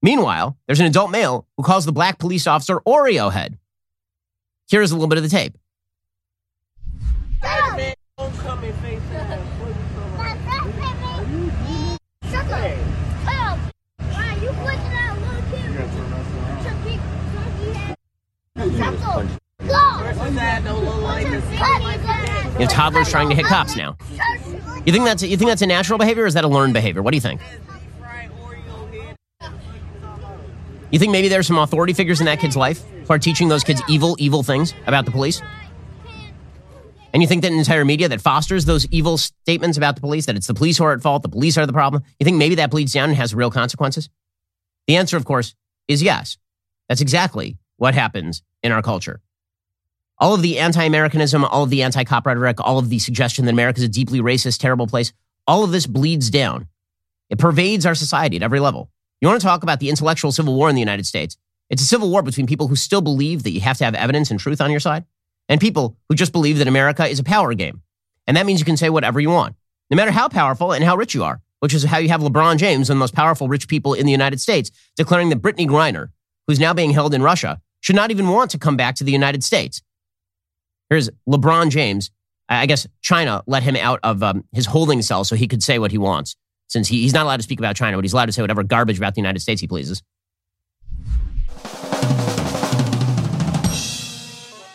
Meanwhile, there's an adult male who calls the black police officer Oreo head. Here's a little bit of the tape. You have toddlers trying to hit cops now. You think that's you think that's a natural behavior or is that a learned behavior? What do you think? You think maybe there's some authority figures in that kid's life who are teaching those kids evil, evil things about the police? And you think that entire media that fosters those evil statements about the police, that it's the police who are at fault, the police are the problem, you think maybe that bleeds down and has real consequences? The answer, of course, is yes. That's exactly what happens in our culture. All of the anti Americanism, all of the anti cop rhetoric, all of the suggestion that America is a deeply racist, terrible place, all of this bleeds down. It pervades our society at every level. You want to talk about the intellectual civil war in the United States? It's a civil war between people who still believe that you have to have evidence and truth on your side and people who just believe that America is a power game. And that means you can say whatever you want, no matter how powerful and how rich you are, which is how you have LeBron James, one of the most powerful rich people in the United States, declaring that Brittney Griner, who's now being held in Russia, should not even want to come back to the United States. Here's LeBron James. I guess China let him out of um, his holding cell so he could say what he wants, since he, he's not allowed to speak about China, but he's allowed to say whatever garbage about the United States he pleases.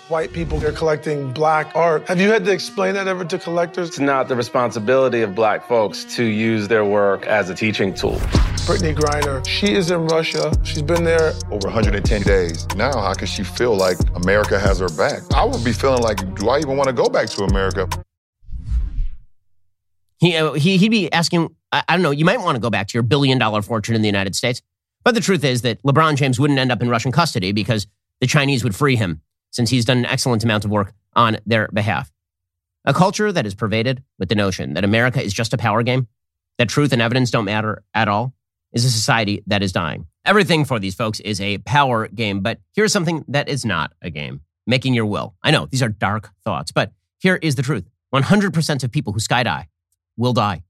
White people are collecting black art. Have you had to explain that ever to collectors? It's not the responsibility of black folks to use their work as a teaching tool. Brittney Griner, she is in Russia. She's been there over 110 days. Now, how can she feel like America has her back? I would be feeling like, do I even want to go back to America? He, uh, he, he'd be asking, I, I don't know, you might want to go back to your billion dollar fortune in the United States. But the truth is that LeBron James wouldn't end up in Russian custody because the Chinese would free him since he's done an excellent amount of work on their behalf. A culture that is pervaded with the notion that America is just a power game, that truth and evidence don't matter at all, is a society that is dying. Everything for these folks is a power game, but here's something that is not a game making your will. I know these are dark thoughts, but here is the truth 100% of people who skydive will die.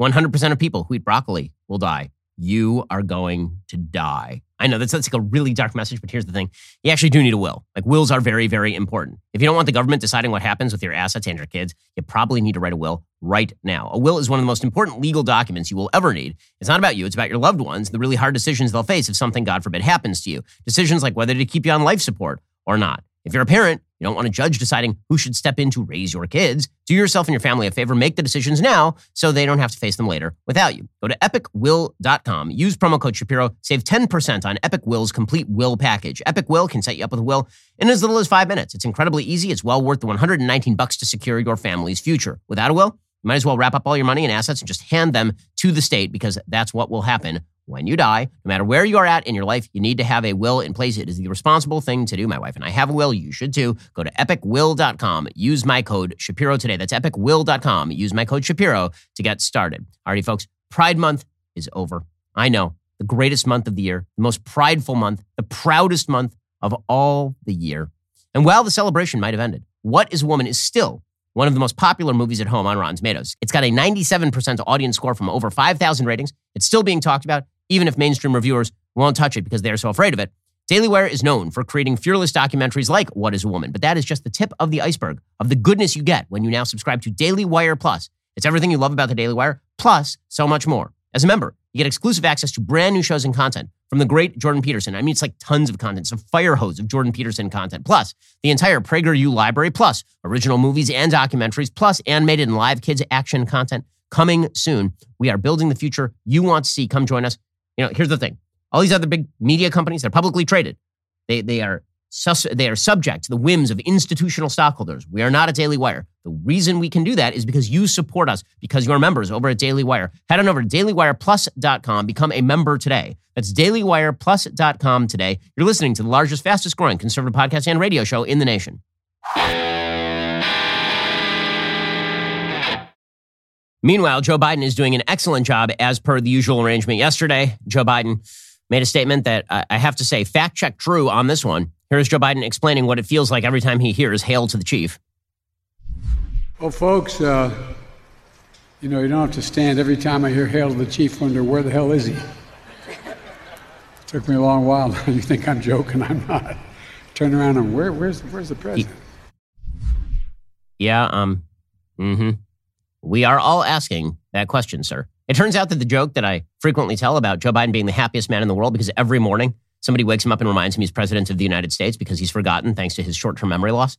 100% of people who eat broccoli will die. You are going to die. I know that's, like a really dark message, but here's the thing. You actually do need a will. Like wills are very, very important. If you don't want the government deciding what happens with your assets and your kids, you probably need to write a will right now. A will is one of the most important legal documents you will ever need. It's not about you, it's about your loved ones, the really hard decisions they'll face if something, God forbid, happens to you. Decisions like whether to keep you on life support or not. If you're a parent, you don't want a judge deciding who should step in to raise your kids. Do yourself and your family a favor, make the decisions now so they don't have to face them later without you. Go to epicwill.com, use promo code Shapiro, save 10% on Epic Will's complete will package. Epic Will can set you up with a will in as little as five minutes. It's incredibly easy. It's well worth the 119 bucks to secure your family's future. Without a will, you might as well wrap up all your money and assets and just hand them to the state because that's what will happen when you die, no matter where you are at in your life, you need to have a will in place. It is the responsible thing to do. My wife and I have a will. You should too. Go to epicwill.com. Use my code Shapiro today. That's epicwill.com. Use my code Shapiro to get started. Alrighty, folks. Pride month is over. I know the greatest month of the year, the most prideful month, the proudest month of all the year. And while the celebration might have ended, What is Woman is still one of the most popular movies at home on Rotten Tomatoes. It's got a 97% audience score from over 5,000 ratings. It's still being talked about, even if mainstream reviewers won't touch it because they're so afraid of it. Daily Wire is known for creating fearless documentaries like What is a Woman, but that is just the tip of the iceberg of the goodness you get when you now subscribe to Daily Wire Plus. It's everything you love about the Daily Wire, plus so much more. As a member, you get exclusive access to brand new shows and content from the great Jordan Peterson. I mean, it's like tons of content. It's a fire hose of Jordan Peterson content, plus the entire PragerU library, plus original movies and documentaries, plus animated and live kids action content coming soon. We are building the future you want to see. Come join us. You know, here's the thing. All these other big media companies, they're publicly traded. They, they are sus- they are subject to the whims of institutional stockholders. We are not a Daily Wire. The reason we can do that is because you support us, because you're members over at Daily Wire. Head on over to dailywireplus.com, become a member today. That's dailywireplus.com today. You're listening to the largest, fastest growing conservative podcast and radio show in the nation. Meanwhile, Joe Biden is doing an excellent job as per the usual arrangement yesterday. Joe Biden made a statement that I have to say, fact check true on this one. Here's Joe Biden explaining what it feels like every time he hears Hail to the Chief. Well, folks, uh, you know, you don't have to stand every time I hear Hail to the Chief, wonder where the hell is he? Took me a long while. you think I'm joking? I'm not. Turn around and where, where's, where's the president? Yeah, um, mm-hmm. We are all asking that question, sir. It turns out that the joke that I frequently tell about Joe Biden being the happiest man in the world because every morning somebody wakes him up and reminds him he's president of the United States because he's forgotten thanks to his short-term memory loss.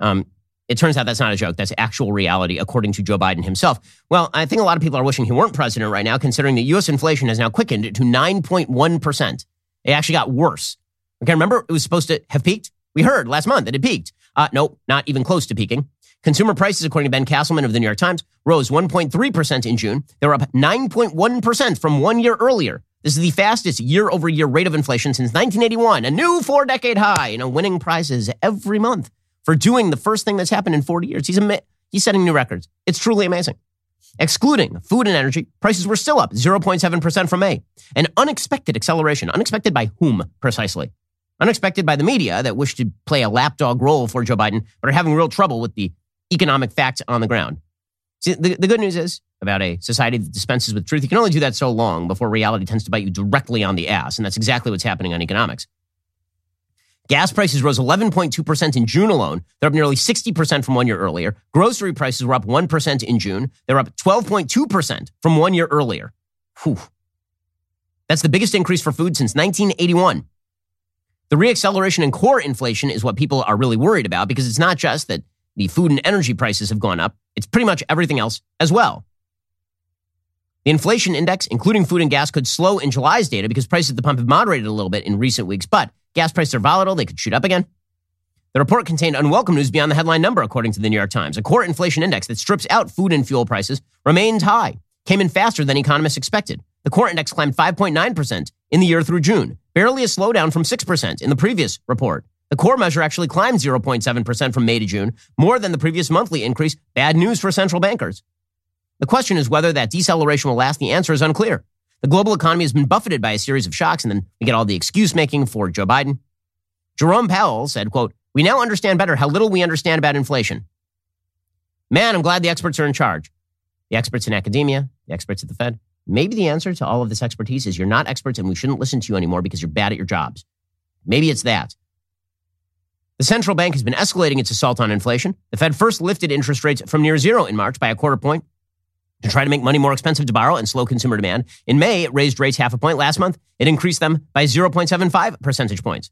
Um, it turns out that's not a joke. That's actual reality, according to Joe Biden himself. Well, I think a lot of people are wishing he weren't president right now, considering that U.S. inflation has now quickened to 9.1%. It actually got worse. Okay, remember it was supposed to have peaked? We heard last month that it peaked. Uh, nope, not even close to peaking. Consumer prices, according to Ben Casselman of the New York Times, rose 1.3% in June. They were up 9.1% from one year earlier. This is the fastest year over year rate of inflation since 1981, a new four decade high, you know, winning prizes every month for doing the first thing that's happened in 40 years. He's, he's setting new records. It's truly amazing. Excluding food and energy, prices were still up 0.7% from May. An unexpected acceleration. Unexpected by whom, precisely? Unexpected by the media that wish to play a lapdog role for Joe Biden, but are having real trouble with the economic facts on the ground. See, the, the good news is about a society that dispenses with truth, you can only do that so long before reality tends to bite you directly on the ass. And that's exactly what's happening on economics. Gas prices rose 11.2% in June alone. They're up nearly 60% from one year earlier. Grocery prices were up 1% in June. They're up 12.2% from one year earlier. Whew. That's the biggest increase for food since 1981. The reacceleration in core inflation is what people are really worried about because it's not just that the food and energy prices have gone up, it's pretty much everything else as well. The inflation index, including food and gas, could slow in July's data because prices at the pump have moderated a little bit in recent weeks, but gas prices are volatile. They could shoot up again. The report contained unwelcome news beyond the headline number, according to the New York Times. A core inflation index that strips out food and fuel prices remains high, came in faster than economists expected. The core index climbed 5.9% in the year through June, barely a slowdown from 6% in the previous report. The core measure actually climbed 0.7% from May to June, more than the previous monthly increase. Bad news for central bankers. The question is whether that deceleration will last. The answer is unclear. The global economy has been buffeted by a series of shocks, and then we get all the excuse making for Joe Biden. Jerome Powell said, quote, We now understand better how little we understand about inflation. Man, I'm glad the experts are in charge. The experts in academia, the experts at the Fed. Maybe the answer to all of this expertise is you're not experts and we shouldn't listen to you anymore because you're bad at your jobs. Maybe it's that. The central bank has been escalating its assault on inflation. The Fed first lifted interest rates from near zero in March by a quarter point to try to make money more expensive to borrow and slow consumer demand. In May, it raised rates half a point. Last month, it increased them by 0.75 percentage points.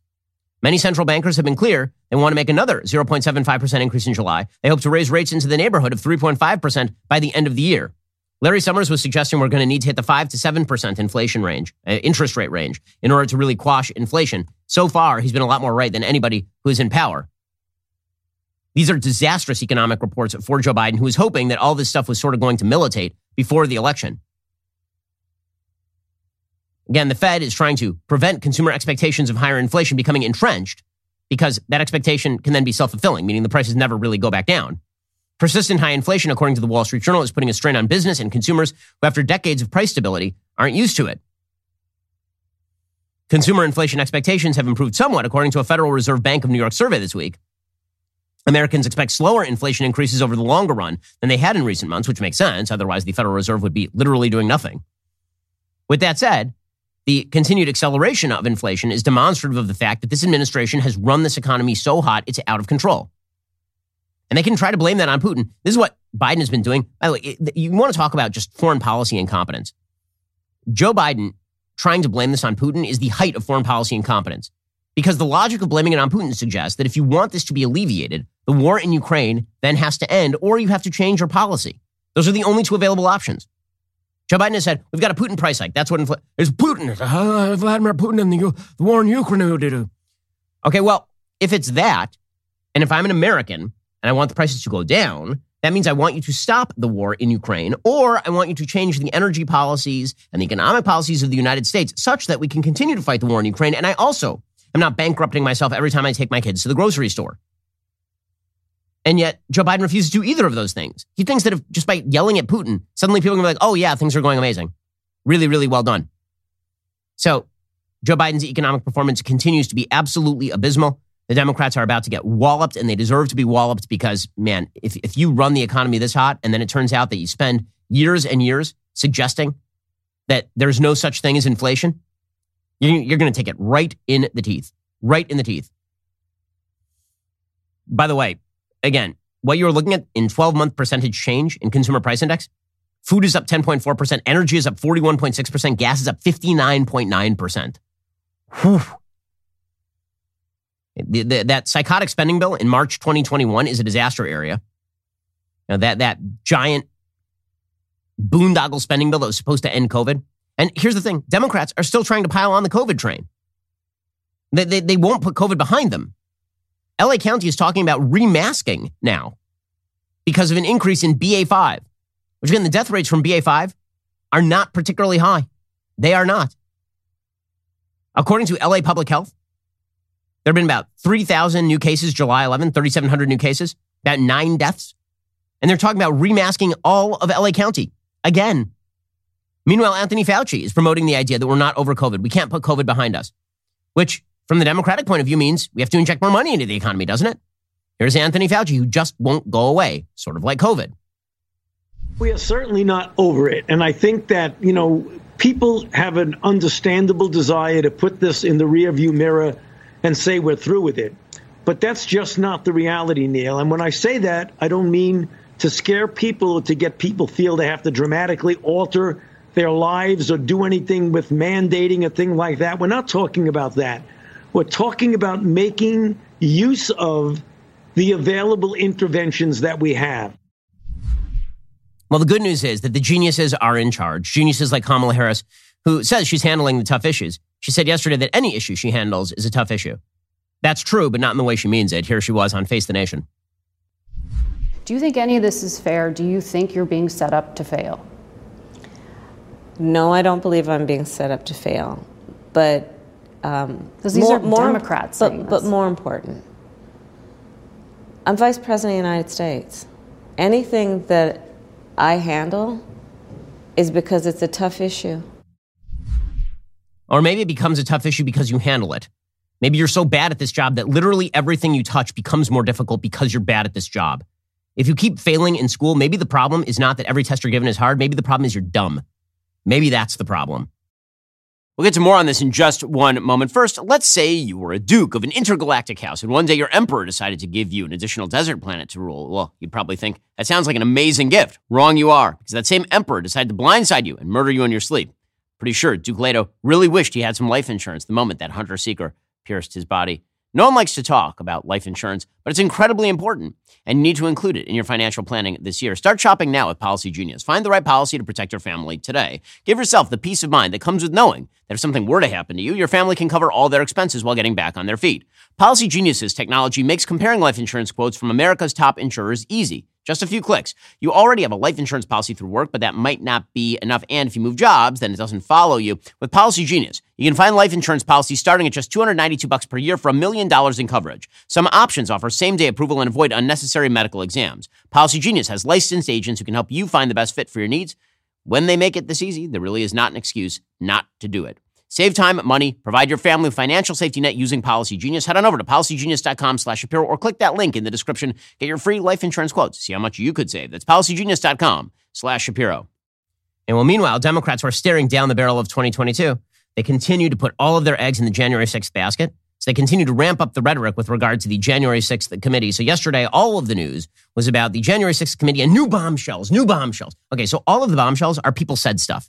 Many central bankers have been clear they want to make another 0.75% increase in July. They hope to raise rates into the neighborhood of 3.5% by the end of the year. Larry Summers was suggesting we're going to need to hit the 5 to 7% inflation range, uh, interest rate range, in order to really quash inflation. So far, he's been a lot more right than anybody who is in power. These are disastrous economic reports for Joe Biden, who was hoping that all this stuff was sort of going to militate before the election. Again, the Fed is trying to prevent consumer expectations of higher inflation becoming entrenched because that expectation can then be self fulfilling, meaning the prices never really go back down. Persistent high inflation, according to the Wall Street Journal, is putting a strain on business and consumers who, after decades of price stability, aren't used to it. Consumer inflation expectations have improved somewhat, according to a Federal Reserve Bank of New York survey this week. Americans expect slower inflation increases over the longer run than they had in recent months, which makes sense. Otherwise, the Federal Reserve would be literally doing nothing. With that said, the continued acceleration of inflation is demonstrative of the fact that this administration has run this economy so hot it's out of control. And they can try to blame that on Putin. This is what Biden has been doing. By the way, you want to talk about just foreign policy incompetence. Joe Biden trying to blame this on Putin is the height of foreign policy incompetence. Because the logic of blaming it on Putin suggests that if you want this to be alleviated, the war in Ukraine then has to end, or you have to change your policy. Those are the only two available options. Joe Biden has said, we've got a Putin price hike. That's what infl- is Putin, uh, Vladimir Putin and the, the war in Ukraine. Okay, well, if it's that, and if I'm an American and I want the prices to go down, that means I want you to stop the war in Ukraine, or I want you to change the energy policies and the economic policies of the United States such that we can continue to fight the war in Ukraine. And I also am not bankrupting myself every time I take my kids to the grocery store. And yet, Joe Biden refuses to do either of those things. He thinks that if just by yelling at Putin, suddenly people are going to be like, oh, yeah, things are going amazing. Really, really well done. So, Joe Biden's economic performance continues to be absolutely abysmal. The Democrats are about to get walloped, and they deserve to be walloped because, man, if, if you run the economy this hot and then it turns out that you spend years and years suggesting that there's no such thing as inflation, you're, you're going to take it right in the teeth, right in the teeth. By the way, again, what you're looking at in 12 month percentage change in consumer price index, food is up 10.4%, energy is up 41.6%, gas is up 59.9%. Whew. The, the, that psychotic spending bill in March 2021 is a disaster area. Now that, that giant boondoggle spending bill that was supposed to end COVID. And here's the thing Democrats are still trying to pile on the COVID train. They, they, they won't put COVID behind them. LA County is talking about remasking now because of an increase in BA5, which again, the death rates from BA5 are not particularly high. They are not. According to LA Public Health, there have been about 3,000 new cases July 11, 3,700 new cases, about nine deaths. And they're talking about remasking all of LA County again. Meanwhile, Anthony Fauci is promoting the idea that we're not over COVID. We can't put COVID behind us, which from the Democratic point of view means we have to inject more money into the economy, doesn't it? Here's Anthony Fauci, who just won't go away, sort of like COVID. We are certainly not over it. And I think that, you know, people have an understandable desire to put this in the rearview mirror and say we're through with it. But that's just not the reality, Neil. And when I say that, I don't mean to scare people or to get people feel they have to dramatically alter their lives or do anything with mandating a thing like that. We're not talking about that. We're talking about making use of the available interventions that we have. Well, the good news is that the geniuses are in charge. Geniuses like Kamala Harris, who says she's handling the tough issues. She said yesterday that any issue she handles is a tough issue. That's true, but not in the way she means it. Here she was on Face the Nation. Do you think any of this is fair? Do you think you're being set up to fail? No, I don't believe I'm being set up to fail. But um, because these more, are more, Democrats, but, but more important, I'm Vice President of the United States. Anything that I handle is because it's a tough issue. Or maybe it becomes a tough issue because you handle it. Maybe you're so bad at this job that literally everything you touch becomes more difficult because you're bad at this job. If you keep failing in school, maybe the problem is not that every test you're given is hard. Maybe the problem is you're dumb. Maybe that's the problem. We'll get to more on this in just one moment. First, let's say you were a duke of an intergalactic house, and one day your emperor decided to give you an additional desert planet to rule. Well, you'd probably think, that sounds like an amazing gift. Wrong you are, because that same emperor decided to blindside you and murder you in your sleep. Pretty sure Duke Leto really wished he had some life insurance the moment that hunter seeker pierced his body. No one likes to talk about life insurance, but it's incredibly important, and you need to include it in your financial planning this year. Start shopping now with Policygenius. Find the right policy to protect your family today. Give yourself the peace of mind that comes with knowing that if something were to happen to you, your family can cover all their expenses while getting back on their feet. Policygenius's technology makes comparing life insurance quotes from America's top insurers easy. Just a few clicks. You already have a life insurance policy through work, but that might not be enough. And if you move jobs, then it doesn't follow you. With Policygenius, you can find life insurance policies starting at just 292 bucks per year for a million dollars in coverage. Some options offer same-day approval and avoid unnecessary medical exams. Policygenius has licensed agents who can help you find the best fit for your needs. When they make it this easy, there really is not an excuse not to do it. Save time, money, provide your family with financial safety net using Policygenius. Head on over to policygenius.com slash Shapiro or click that link in the description. Get your free life insurance quotes. See how much you could save. That's policygenius.com slash Shapiro. And well, meanwhile, Democrats are staring down the barrel of 2022. They continue to put all of their eggs in the January 6th basket. So they continue to ramp up the rhetoric with regard to the January 6th committee. So yesterday, all of the news was about the January 6th committee and new bombshells, new bombshells. Okay, so all of the bombshells are people said stuff.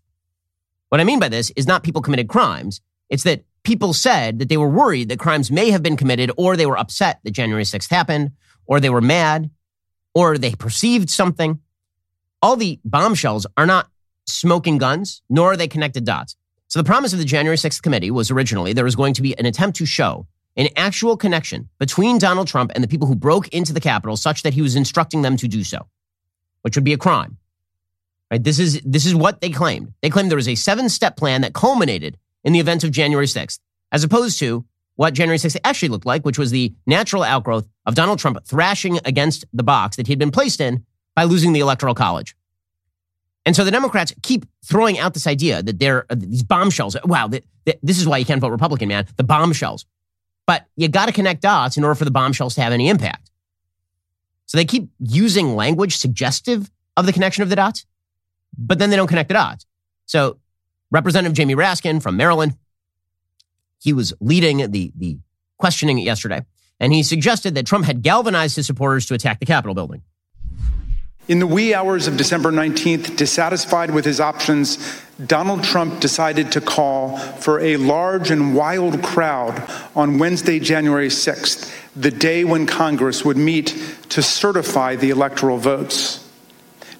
What I mean by this is not people committed crimes. It's that people said that they were worried that crimes may have been committed or they were upset that January 6th happened or they were mad or they perceived something. All the bombshells are not smoking guns, nor are they connected dots. So the promise of the January 6th committee was originally there was going to be an attempt to show an actual connection between Donald Trump and the people who broke into the Capitol such that he was instructing them to do so, which would be a crime. Right? This is this is what they claimed. They claimed there was a seven-step plan that culminated in the events of January 6th, as opposed to what January 6th actually looked like, which was the natural outgrowth of Donald Trump thrashing against the box that he had been placed in by losing the Electoral College. And so the Democrats keep throwing out this idea that there are uh, these bombshells. Wow, this is why you can't vote Republican, man. The bombshells. But you got to connect dots in order for the bombshells to have any impact. So they keep using language suggestive of the connection of the dots but then they don't connect the dots. So Representative Jamie Raskin from Maryland, he was leading the, the questioning yesterday, and he suggested that Trump had galvanized his supporters to attack the Capitol building. In the wee hours of December 19th, dissatisfied with his options, Donald Trump decided to call for a large and wild crowd on Wednesday, January 6th, the day when Congress would meet to certify the electoral votes.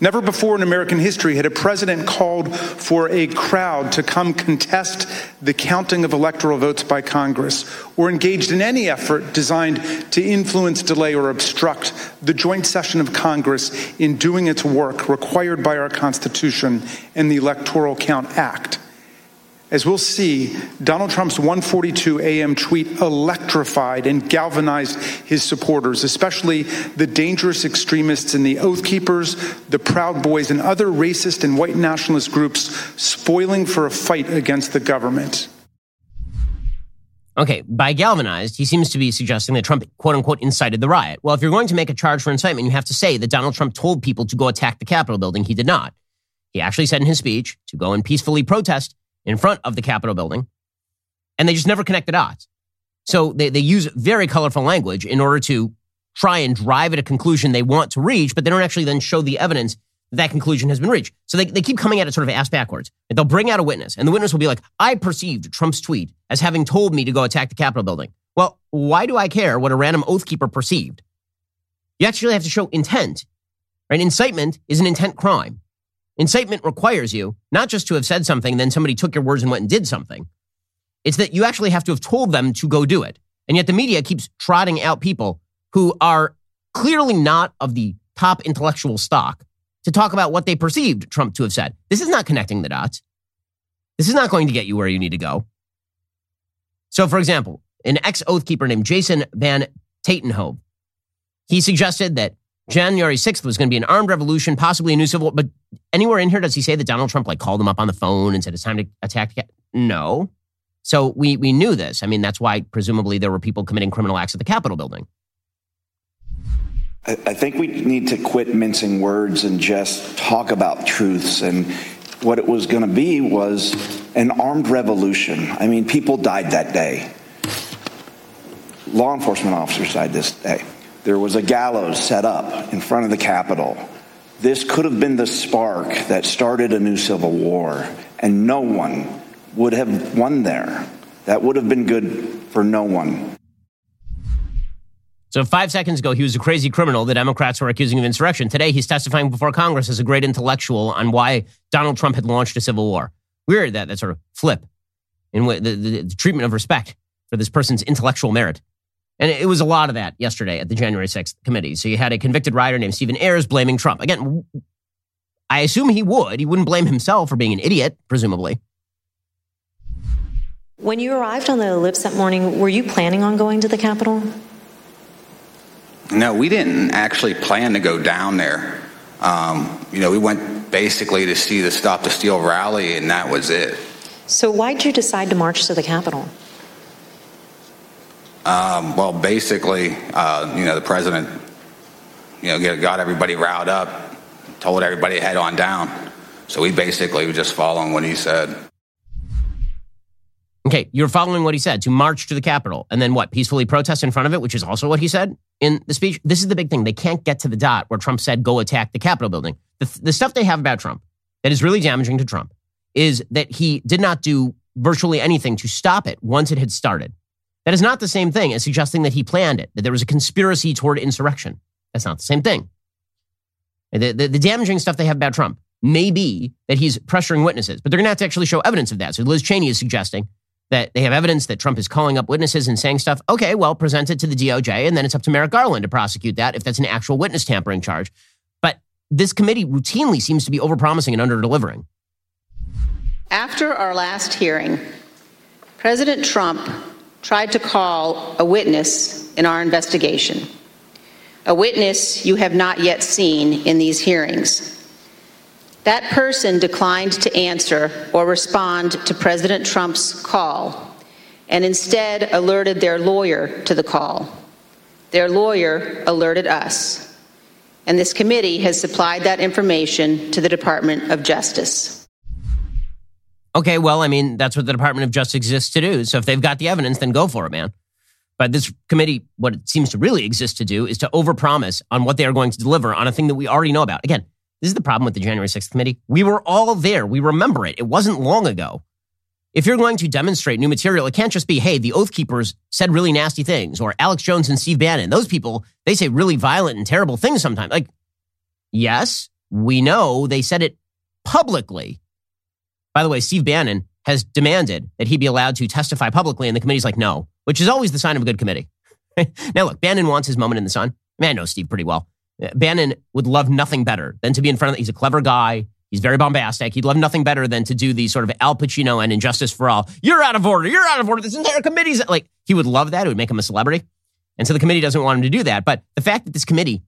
Never before in American history had a president called for a crowd to come contest the counting of electoral votes by Congress or engaged in any effort designed to influence, delay, or obstruct the joint session of Congress in doing its work required by our Constitution and the Electoral Count Act. As we'll see, Donald Trump's 142 AM tweet electrified and galvanized his supporters, especially the dangerous extremists in the Oath Keepers, the Proud Boys, and other racist and white nationalist groups spoiling for a fight against the government. Okay, by galvanized, he seems to be suggesting that Trump, quote unquote, incited the riot. Well, if you're going to make a charge for incitement, you have to say that Donald Trump told people to go attack the Capitol building. He did not. He actually said in his speech to go and peacefully protest in front of the Capitol building, and they just never connect the dots. So they, they use very colorful language in order to try and drive at a conclusion they want to reach, but they don't actually then show the evidence that, conclusion has been reached. So they, they keep coming at it sort of ass backwards. They'll bring out a witness, and the witness will be like, I perceived Trump's tweet as having told me to go attack the Capitol building. Well, why do I care what a random oath keeper perceived? You actually have to show intent, right? Incitement is an intent crime. Incitement requires you not just to have said something, then somebody took your words and went and did something. It's that you actually have to have told them to go do it. And yet the media keeps trotting out people who are clearly not of the top intellectual stock to talk about what they perceived Trump to have said. This is not connecting the dots. This is not going to get you where you need to go. So, for example, an ex oath keeper named Jason Van Tatenhove, he suggested that January 6th was going to be an armed revolution, possibly a new civil war. But anywhere in here does he say that Donald Trump like called him up on the phone and said it's time to attack? No. So we we knew this. I mean, that's why presumably there were people committing criminal acts at the Capitol building. I think we need to quit mincing words and just talk about truths. And what it was going to be was an armed revolution. I mean, people died that day. Law enforcement officers died this day. There was a gallows set up in front of the Capitol. This could have been the spark that started a new civil war, and no one would have won there. That would have been good for no one. So five seconds ago, he was a crazy criminal the Democrats were accusing of insurrection. Today, he's testifying before Congress as a great intellectual on why Donald Trump had launched a civil war. Weird that that sort of flip in the, the, the treatment of respect for this person's intellectual merit. And it was a lot of that yesterday at the January 6th committee. So you had a convicted rioter named Stephen Ayers blaming Trump. Again, I assume he would. He wouldn't blame himself for being an idiot, presumably. When you arrived on the ellipse that morning, were you planning on going to the Capitol? No, we didn't actually plan to go down there. Um, you know, we went basically to see the Stop the Steal rally, and that was it. So, why did you decide to march to the Capitol? Um, well, basically, uh, you know, the president, you know, got everybody riled up, told everybody to head on down. So we basically were just following what he said. Okay, you're following what he said to march to the Capitol and then what? Peacefully protest in front of it, which is also what he said in the speech. This is the big thing. They can't get to the dot where Trump said, go attack the Capitol building. The, the stuff they have about Trump that is really damaging to Trump is that he did not do virtually anything to stop it once it had started. That is not the same thing as suggesting that he planned it, that there was a conspiracy toward insurrection. That's not the same thing. The, the, the damaging stuff they have about Trump may be that he's pressuring witnesses, but they're going to have to actually show evidence of that. So Liz Cheney is suggesting that they have evidence that Trump is calling up witnesses and saying stuff. Okay, well, present it to the DOJ, and then it's up to Merrick Garland to prosecute that if that's an actual witness tampering charge. But this committee routinely seems to be overpromising and underdelivering. After our last hearing, President Trump tried to call a witness in our investigation, a witness you have not yet seen in these hearings. That person declined to answer or respond to President Trump's call and instead alerted their lawyer to the call. Their lawyer alerted us. And this committee has supplied that information to the Department of Justice. Okay, well, I mean, that's what the Department of Justice exists to do. So if they've got the evidence, then go for it, man. But this committee, what it seems to really exist to do is to overpromise on what they are going to deliver on a thing that we already know about. Again, this is the problem with the January 6th committee. We were all there. We remember it. It wasn't long ago. If you're going to demonstrate new material, it can't just be, hey, the Oath Keepers said really nasty things, or Alex Jones and Steve Bannon. Those people, they say really violent and terrible things sometimes. Like, yes, we know they said it publicly. By the way, Steve Bannon has demanded that he be allowed to testify publicly, and the committee's like, no, which is always the sign of a good committee. now, look, Bannon wants his moment in the sun. I, mean, I know Steve pretty well. Uh, Bannon would love nothing better than to be in front of. He's a clever guy. He's very bombastic. He'd love nothing better than to do the sort of Al Pacino and Injustice for All. You're out of order. You're out of order. This entire committee's like he would love that. It would make him a celebrity. And so the committee doesn't want him to do that. But the fact that this committee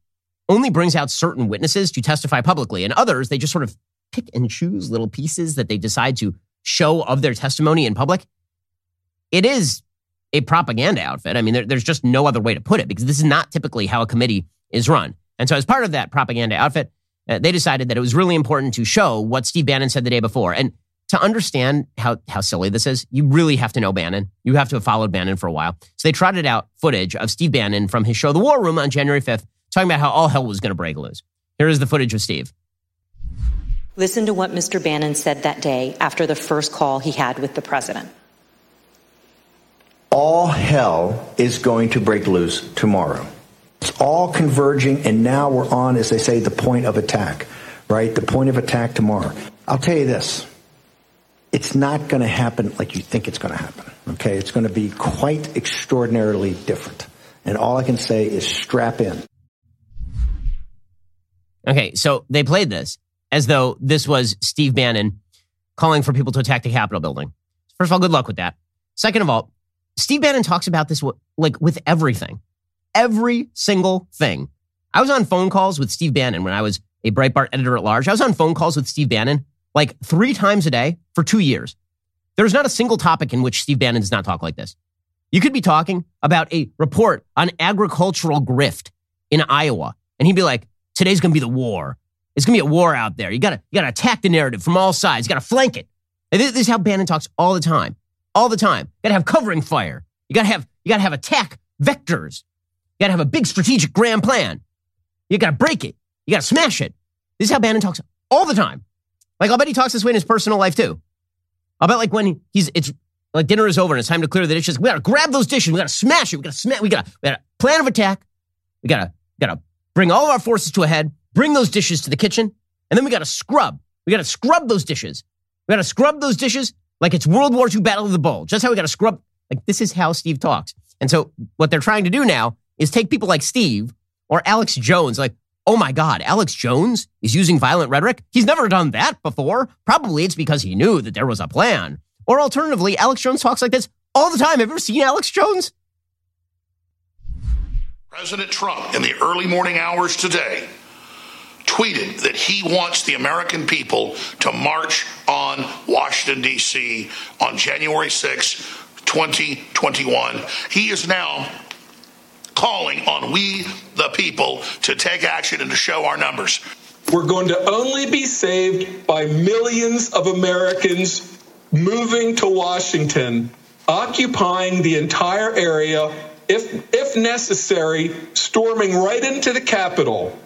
only brings out certain witnesses to testify publicly, and others they just sort of pick and choose little pieces that they decide to show of their testimony in public. It is a propaganda outfit. I mean, there, there's just no other way to put it because this is not typically how a committee is run. And so, as part of that propaganda outfit, uh, they decided that it was really important to show what Steve Bannon said the day before. And to understand how, how silly this is, you really have to know Bannon. You have to have followed Bannon for a while. So they trotted out footage of Steve Bannon from his show, The War Room, on January 5th, talking about how all hell was going to break loose. Here is the footage of Steve. Listen to what Mr. Bannon said that day after the first call he had with the president. All hell is going to break loose tomorrow. It's all converging, and now we're on, as they say, the point of attack, right? The point of attack tomorrow. I'll tell you this it's not going to happen like you think it's going to happen, okay? It's going to be quite extraordinarily different. And all I can say is strap in. Okay, so they played this as though this was Steve Bannon calling for people to attack the Capitol building. First of all, good luck with that. Second of all, Steve Bannon talks about this like with everything every single thing. I was on phone calls with Steve Bannon when I was a Breitbart editor at large. I was on phone calls with Steve Bannon like three times a day for two years. There's not a single topic in which Steve Bannon does not talk like this. You could be talking about a report on agricultural grift in Iowa, and he'd be like, today's going to be the war. It's going to be a war out there. You got to you got to attack the narrative from all sides. You got to flank it. And this is how Bannon talks all the time, all the time. You got to have covering fire. You got to have you got to have attack vectors. You got to have a big strategic grand plan. You got to break it. You got to smash it. This is how Bannon talks all the time. Like, I'll bet he talks this way in his personal life too. I'll bet like when he's, it's like dinner is over and it's time to clear the dishes. We got to grab those dishes. We got to smash it. We got to smash, we gotta we got a plan of attack. We got to, got to bring all of our forces to a head, bring those dishes to the kitchen, and then we got to scrub. We got to scrub those dishes. We got to scrub those dishes like it's World War II Battle of the Bulge. That's how we got to scrub. Like, this is how Steve talks. And so, what they're trying to do now is take people like Steve or Alex Jones, like, oh my God, Alex Jones is using violent rhetoric. He's never done that before. Probably it's because he knew that there was a plan. Or alternatively, Alex Jones talks like this all the time. Have you ever seen Alex Jones? President Trump, in the early morning hours today, tweeted that he wants the American people to march on Washington, D.C. on January 6, 2021. He is now calling on we, the people, to take action and to show our numbers. We're going to only be saved by millions of Americans moving to Washington, occupying the entire area, if, if necessary, storming right into the Capitol.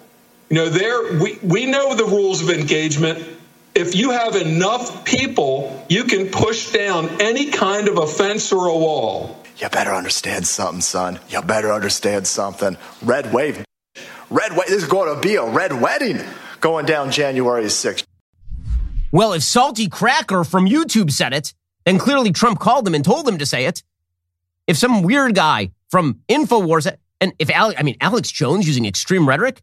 You know, there we, we know the rules of engagement. If you have enough people, you can push down any kind of a fence or a wall. You better understand something, son. You better understand something. Red wave. Red wave. This is going to be a red wedding going down January 6th. Well, if Salty Cracker from YouTube said it, then clearly Trump called him and told him to say it. If some weird guy from InfoWars, and if Alex, I mean, Alex Jones using extreme rhetoric,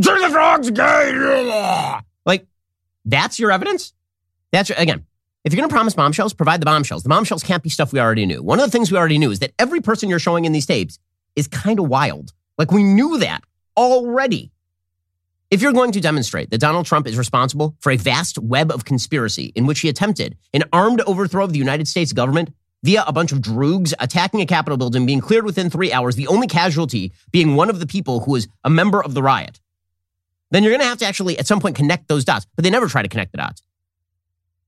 turn the frogs gay. Like, that's your evidence? That's, your, again, if you're going to promise bombshells, provide the bombshells. The bombshells can't be stuff we already knew. One of the things we already knew is that every person you're showing in these tapes is kind of wild. Like we knew that already. If you're going to demonstrate that Donald Trump is responsible for a vast web of conspiracy in which he attempted an armed overthrow of the United States government via a bunch of droogs attacking a Capitol building, being cleared within three hours, the only casualty being one of the people who was a member of the riot, then you're going to have to actually at some point connect those dots. But they never try to connect the dots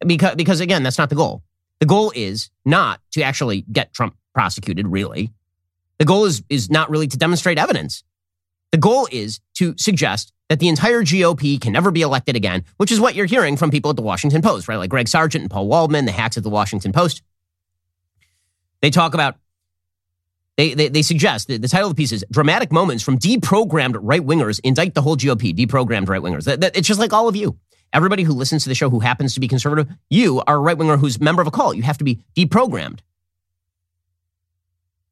because because again, that's not the goal. The goal is not to actually get Trump prosecuted. Really, The goal is, is not really to demonstrate evidence. The goal is to suggest that the entire GOP can never be elected again, which is what you're hearing from people at the Washington Post, right? Like Greg Sargent and Paul Waldman, the hacks at the Washington Post. They talk about, they, they, they suggest, the, title of the piece is Dramatic Moments from Deprogrammed Right Wingers Indict the Whole GOP, Deprogrammed Right Wingers. It's just like all of you. Everybody who listens to the show who happens to be conservative, you are a right winger who's member of a cult. You have to be deprogrammed.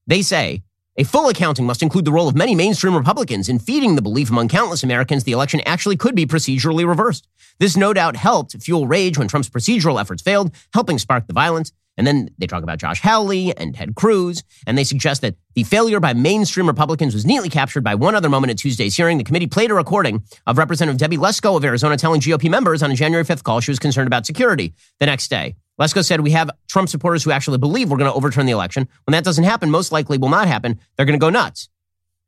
They say a full accounting must include the role of many mainstream Republicans in feeding the belief among countless Americans the election actually could be procedurally reversed. This no doubt helped fuel rage when Trump's procedural efforts failed, helping spark the violence. And then they talk about Josh Hawley and Ted Cruz, and they suggest that the failure by mainstream Republicans was neatly captured by one other moment at Tuesday's hearing. The committee played a recording of Representative Debbie Lesko of Arizona telling GOP members on a January 5th call she was concerned about security the next day. Lesko said, We have Trump supporters who actually believe we're going to overturn the election. When that doesn't happen, most likely will not happen. They're going to go nuts.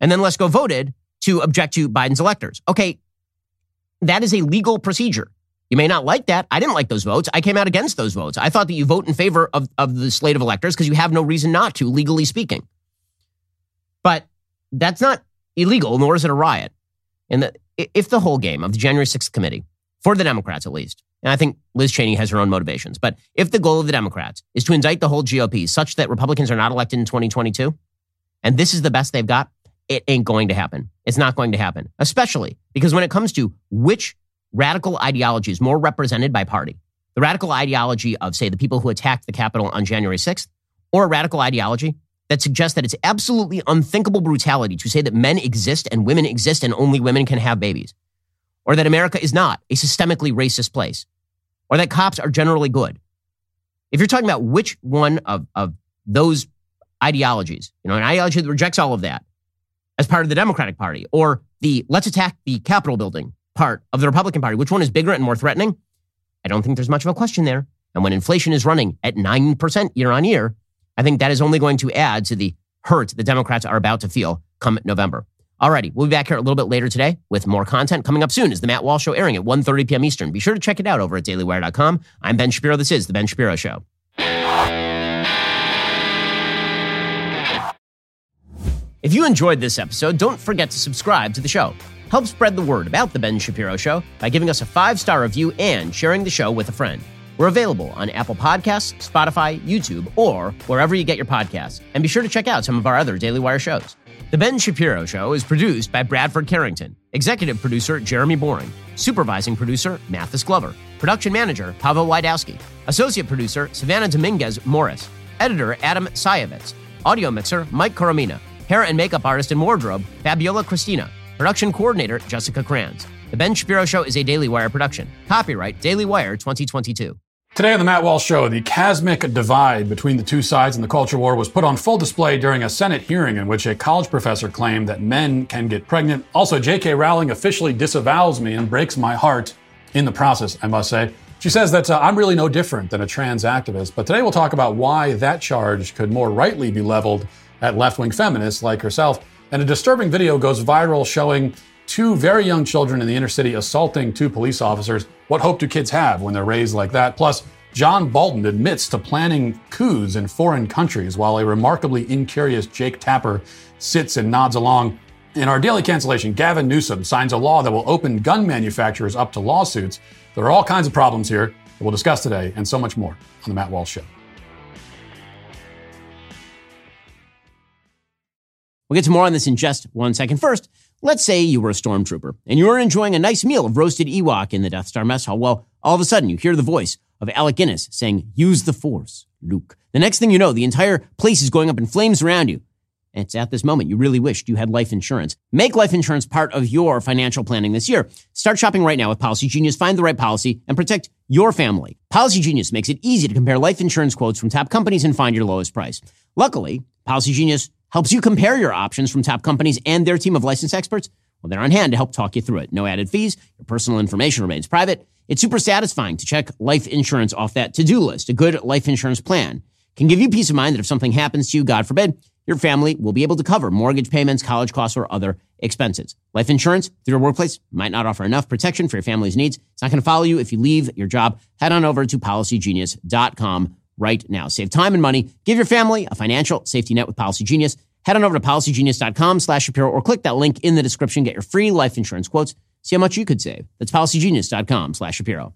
And then Lesko voted to object to Biden's electors. Okay, that is a legal procedure. You may not like that. I didn't like those votes. I came out against those votes. I thought that you vote in favor of, of the slate of electors because you have no reason not to, legally speaking. But that's not illegal, nor is it a riot. And if the whole game of the January 6th committee, for the Democrats at least, and I think Liz Cheney has her own motivations, but if the goal of the Democrats is to indict the whole GOP such that Republicans are not elected in 2022, and this is the best they've got, it ain't going to happen. It's not going to happen, especially because when it comes to which radical ideology is more represented by party. The radical ideology of, say, the people who attacked the Capitol on January 6th, or a radical ideology that suggests that it's absolutely unthinkable brutality to say that men exist and women exist and only women can have babies, or that America is not a systemically racist place, or that cops are generally good. If you're talking about which one of, of those ideologies, you know, an ideology that rejects all of that as part of the Democratic Party, or the let's attack the Capitol building part of the Republican Party, which one is bigger and more threatening? I don't think there's much of a question there. And when inflation is running at 9% year on year, I think that is only going to add to the hurt the Democrats are about to feel come November. Alrighty, we'll be back here a little bit later today with more content coming up soon is the Matt Walsh Show airing at 1.30 p.m. Eastern. Be sure to check it out over at dailywire.com. I'm Ben Shapiro. This is the Ben Shapiro Show. If you enjoyed this episode, don't forget to subscribe to the show. Help spread the word about The Ben Shapiro Show by giving us a five star review and sharing the show with a friend. We're available on Apple Podcasts, Spotify, YouTube, or wherever you get your podcasts. And be sure to check out some of our other Daily Wire shows. The Ben Shapiro Show is produced by Bradford Carrington, executive producer Jeremy Boring, supervising producer Mathis Glover, production manager Pavel Wydowski, associate producer Savannah Dominguez Morris, editor Adam Sayevitz, audio mixer Mike Coromina, hair and makeup artist and wardrobe Fabiola Cristina, Production coordinator, Jessica Kranz. The Ben Shapiro Show is a Daily Wire production. Copyright Daily Wire 2022. Today on the Matt Walsh Show, the chasmic divide between the two sides in the culture war was put on full display during a Senate hearing in which a college professor claimed that men can get pregnant. Also, J.K. Rowling officially disavows me and breaks my heart in the process, I must say. She says that uh, I'm really no different than a trans activist. But today we'll talk about why that charge could more rightly be leveled at left wing feminists like herself. And a disturbing video goes viral showing two very young children in the inner city assaulting two police officers. What hope do kids have when they're raised like that? Plus, John Bolton admits to planning coups in foreign countries while a remarkably incurious Jake Tapper sits and nods along. In our daily cancellation, Gavin Newsom signs a law that will open gun manufacturers up to lawsuits. There are all kinds of problems here that we'll discuss today and so much more on The Matt Walsh Show. We'll get to more on this in just one second. First, let's say you were a stormtrooper and you were enjoying a nice meal of roasted Ewok in the Death Star mess hall. Well, all of a sudden you hear the voice of Alec Guinness saying, use the force, Luke. The next thing you know, the entire place is going up in flames around you. And it's at this moment you really wished you had life insurance. Make life insurance part of your financial planning this year. Start shopping right now with Policygenius. Find the right policy and protect your family. Policygenius makes it easy to compare life insurance quotes from top companies and find your lowest price. Luckily, Policygenius helps you compare your options from top companies and their team of licensed experts. Well, they're on hand to help talk you through it. No added fees. Your personal information remains private. It's super satisfying to check life insurance off that to-do list. A good life insurance plan can give you peace of mind that if something happens to you, God forbid, your family will be able to cover mortgage payments, college costs, or other expenses. Life insurance through your workplace might not offer enough protection for your family's needs. It's not going to follow you if you leave your job. Head on over to policygenius.com right now. Save time and money. Give your family a financial safety net with Policygenius. Head on over to policygenius.com slash Shapiro or click that link in the description. Get your free life insurance quotes. See how much you could save. That's policygenius.com slash Shapiro.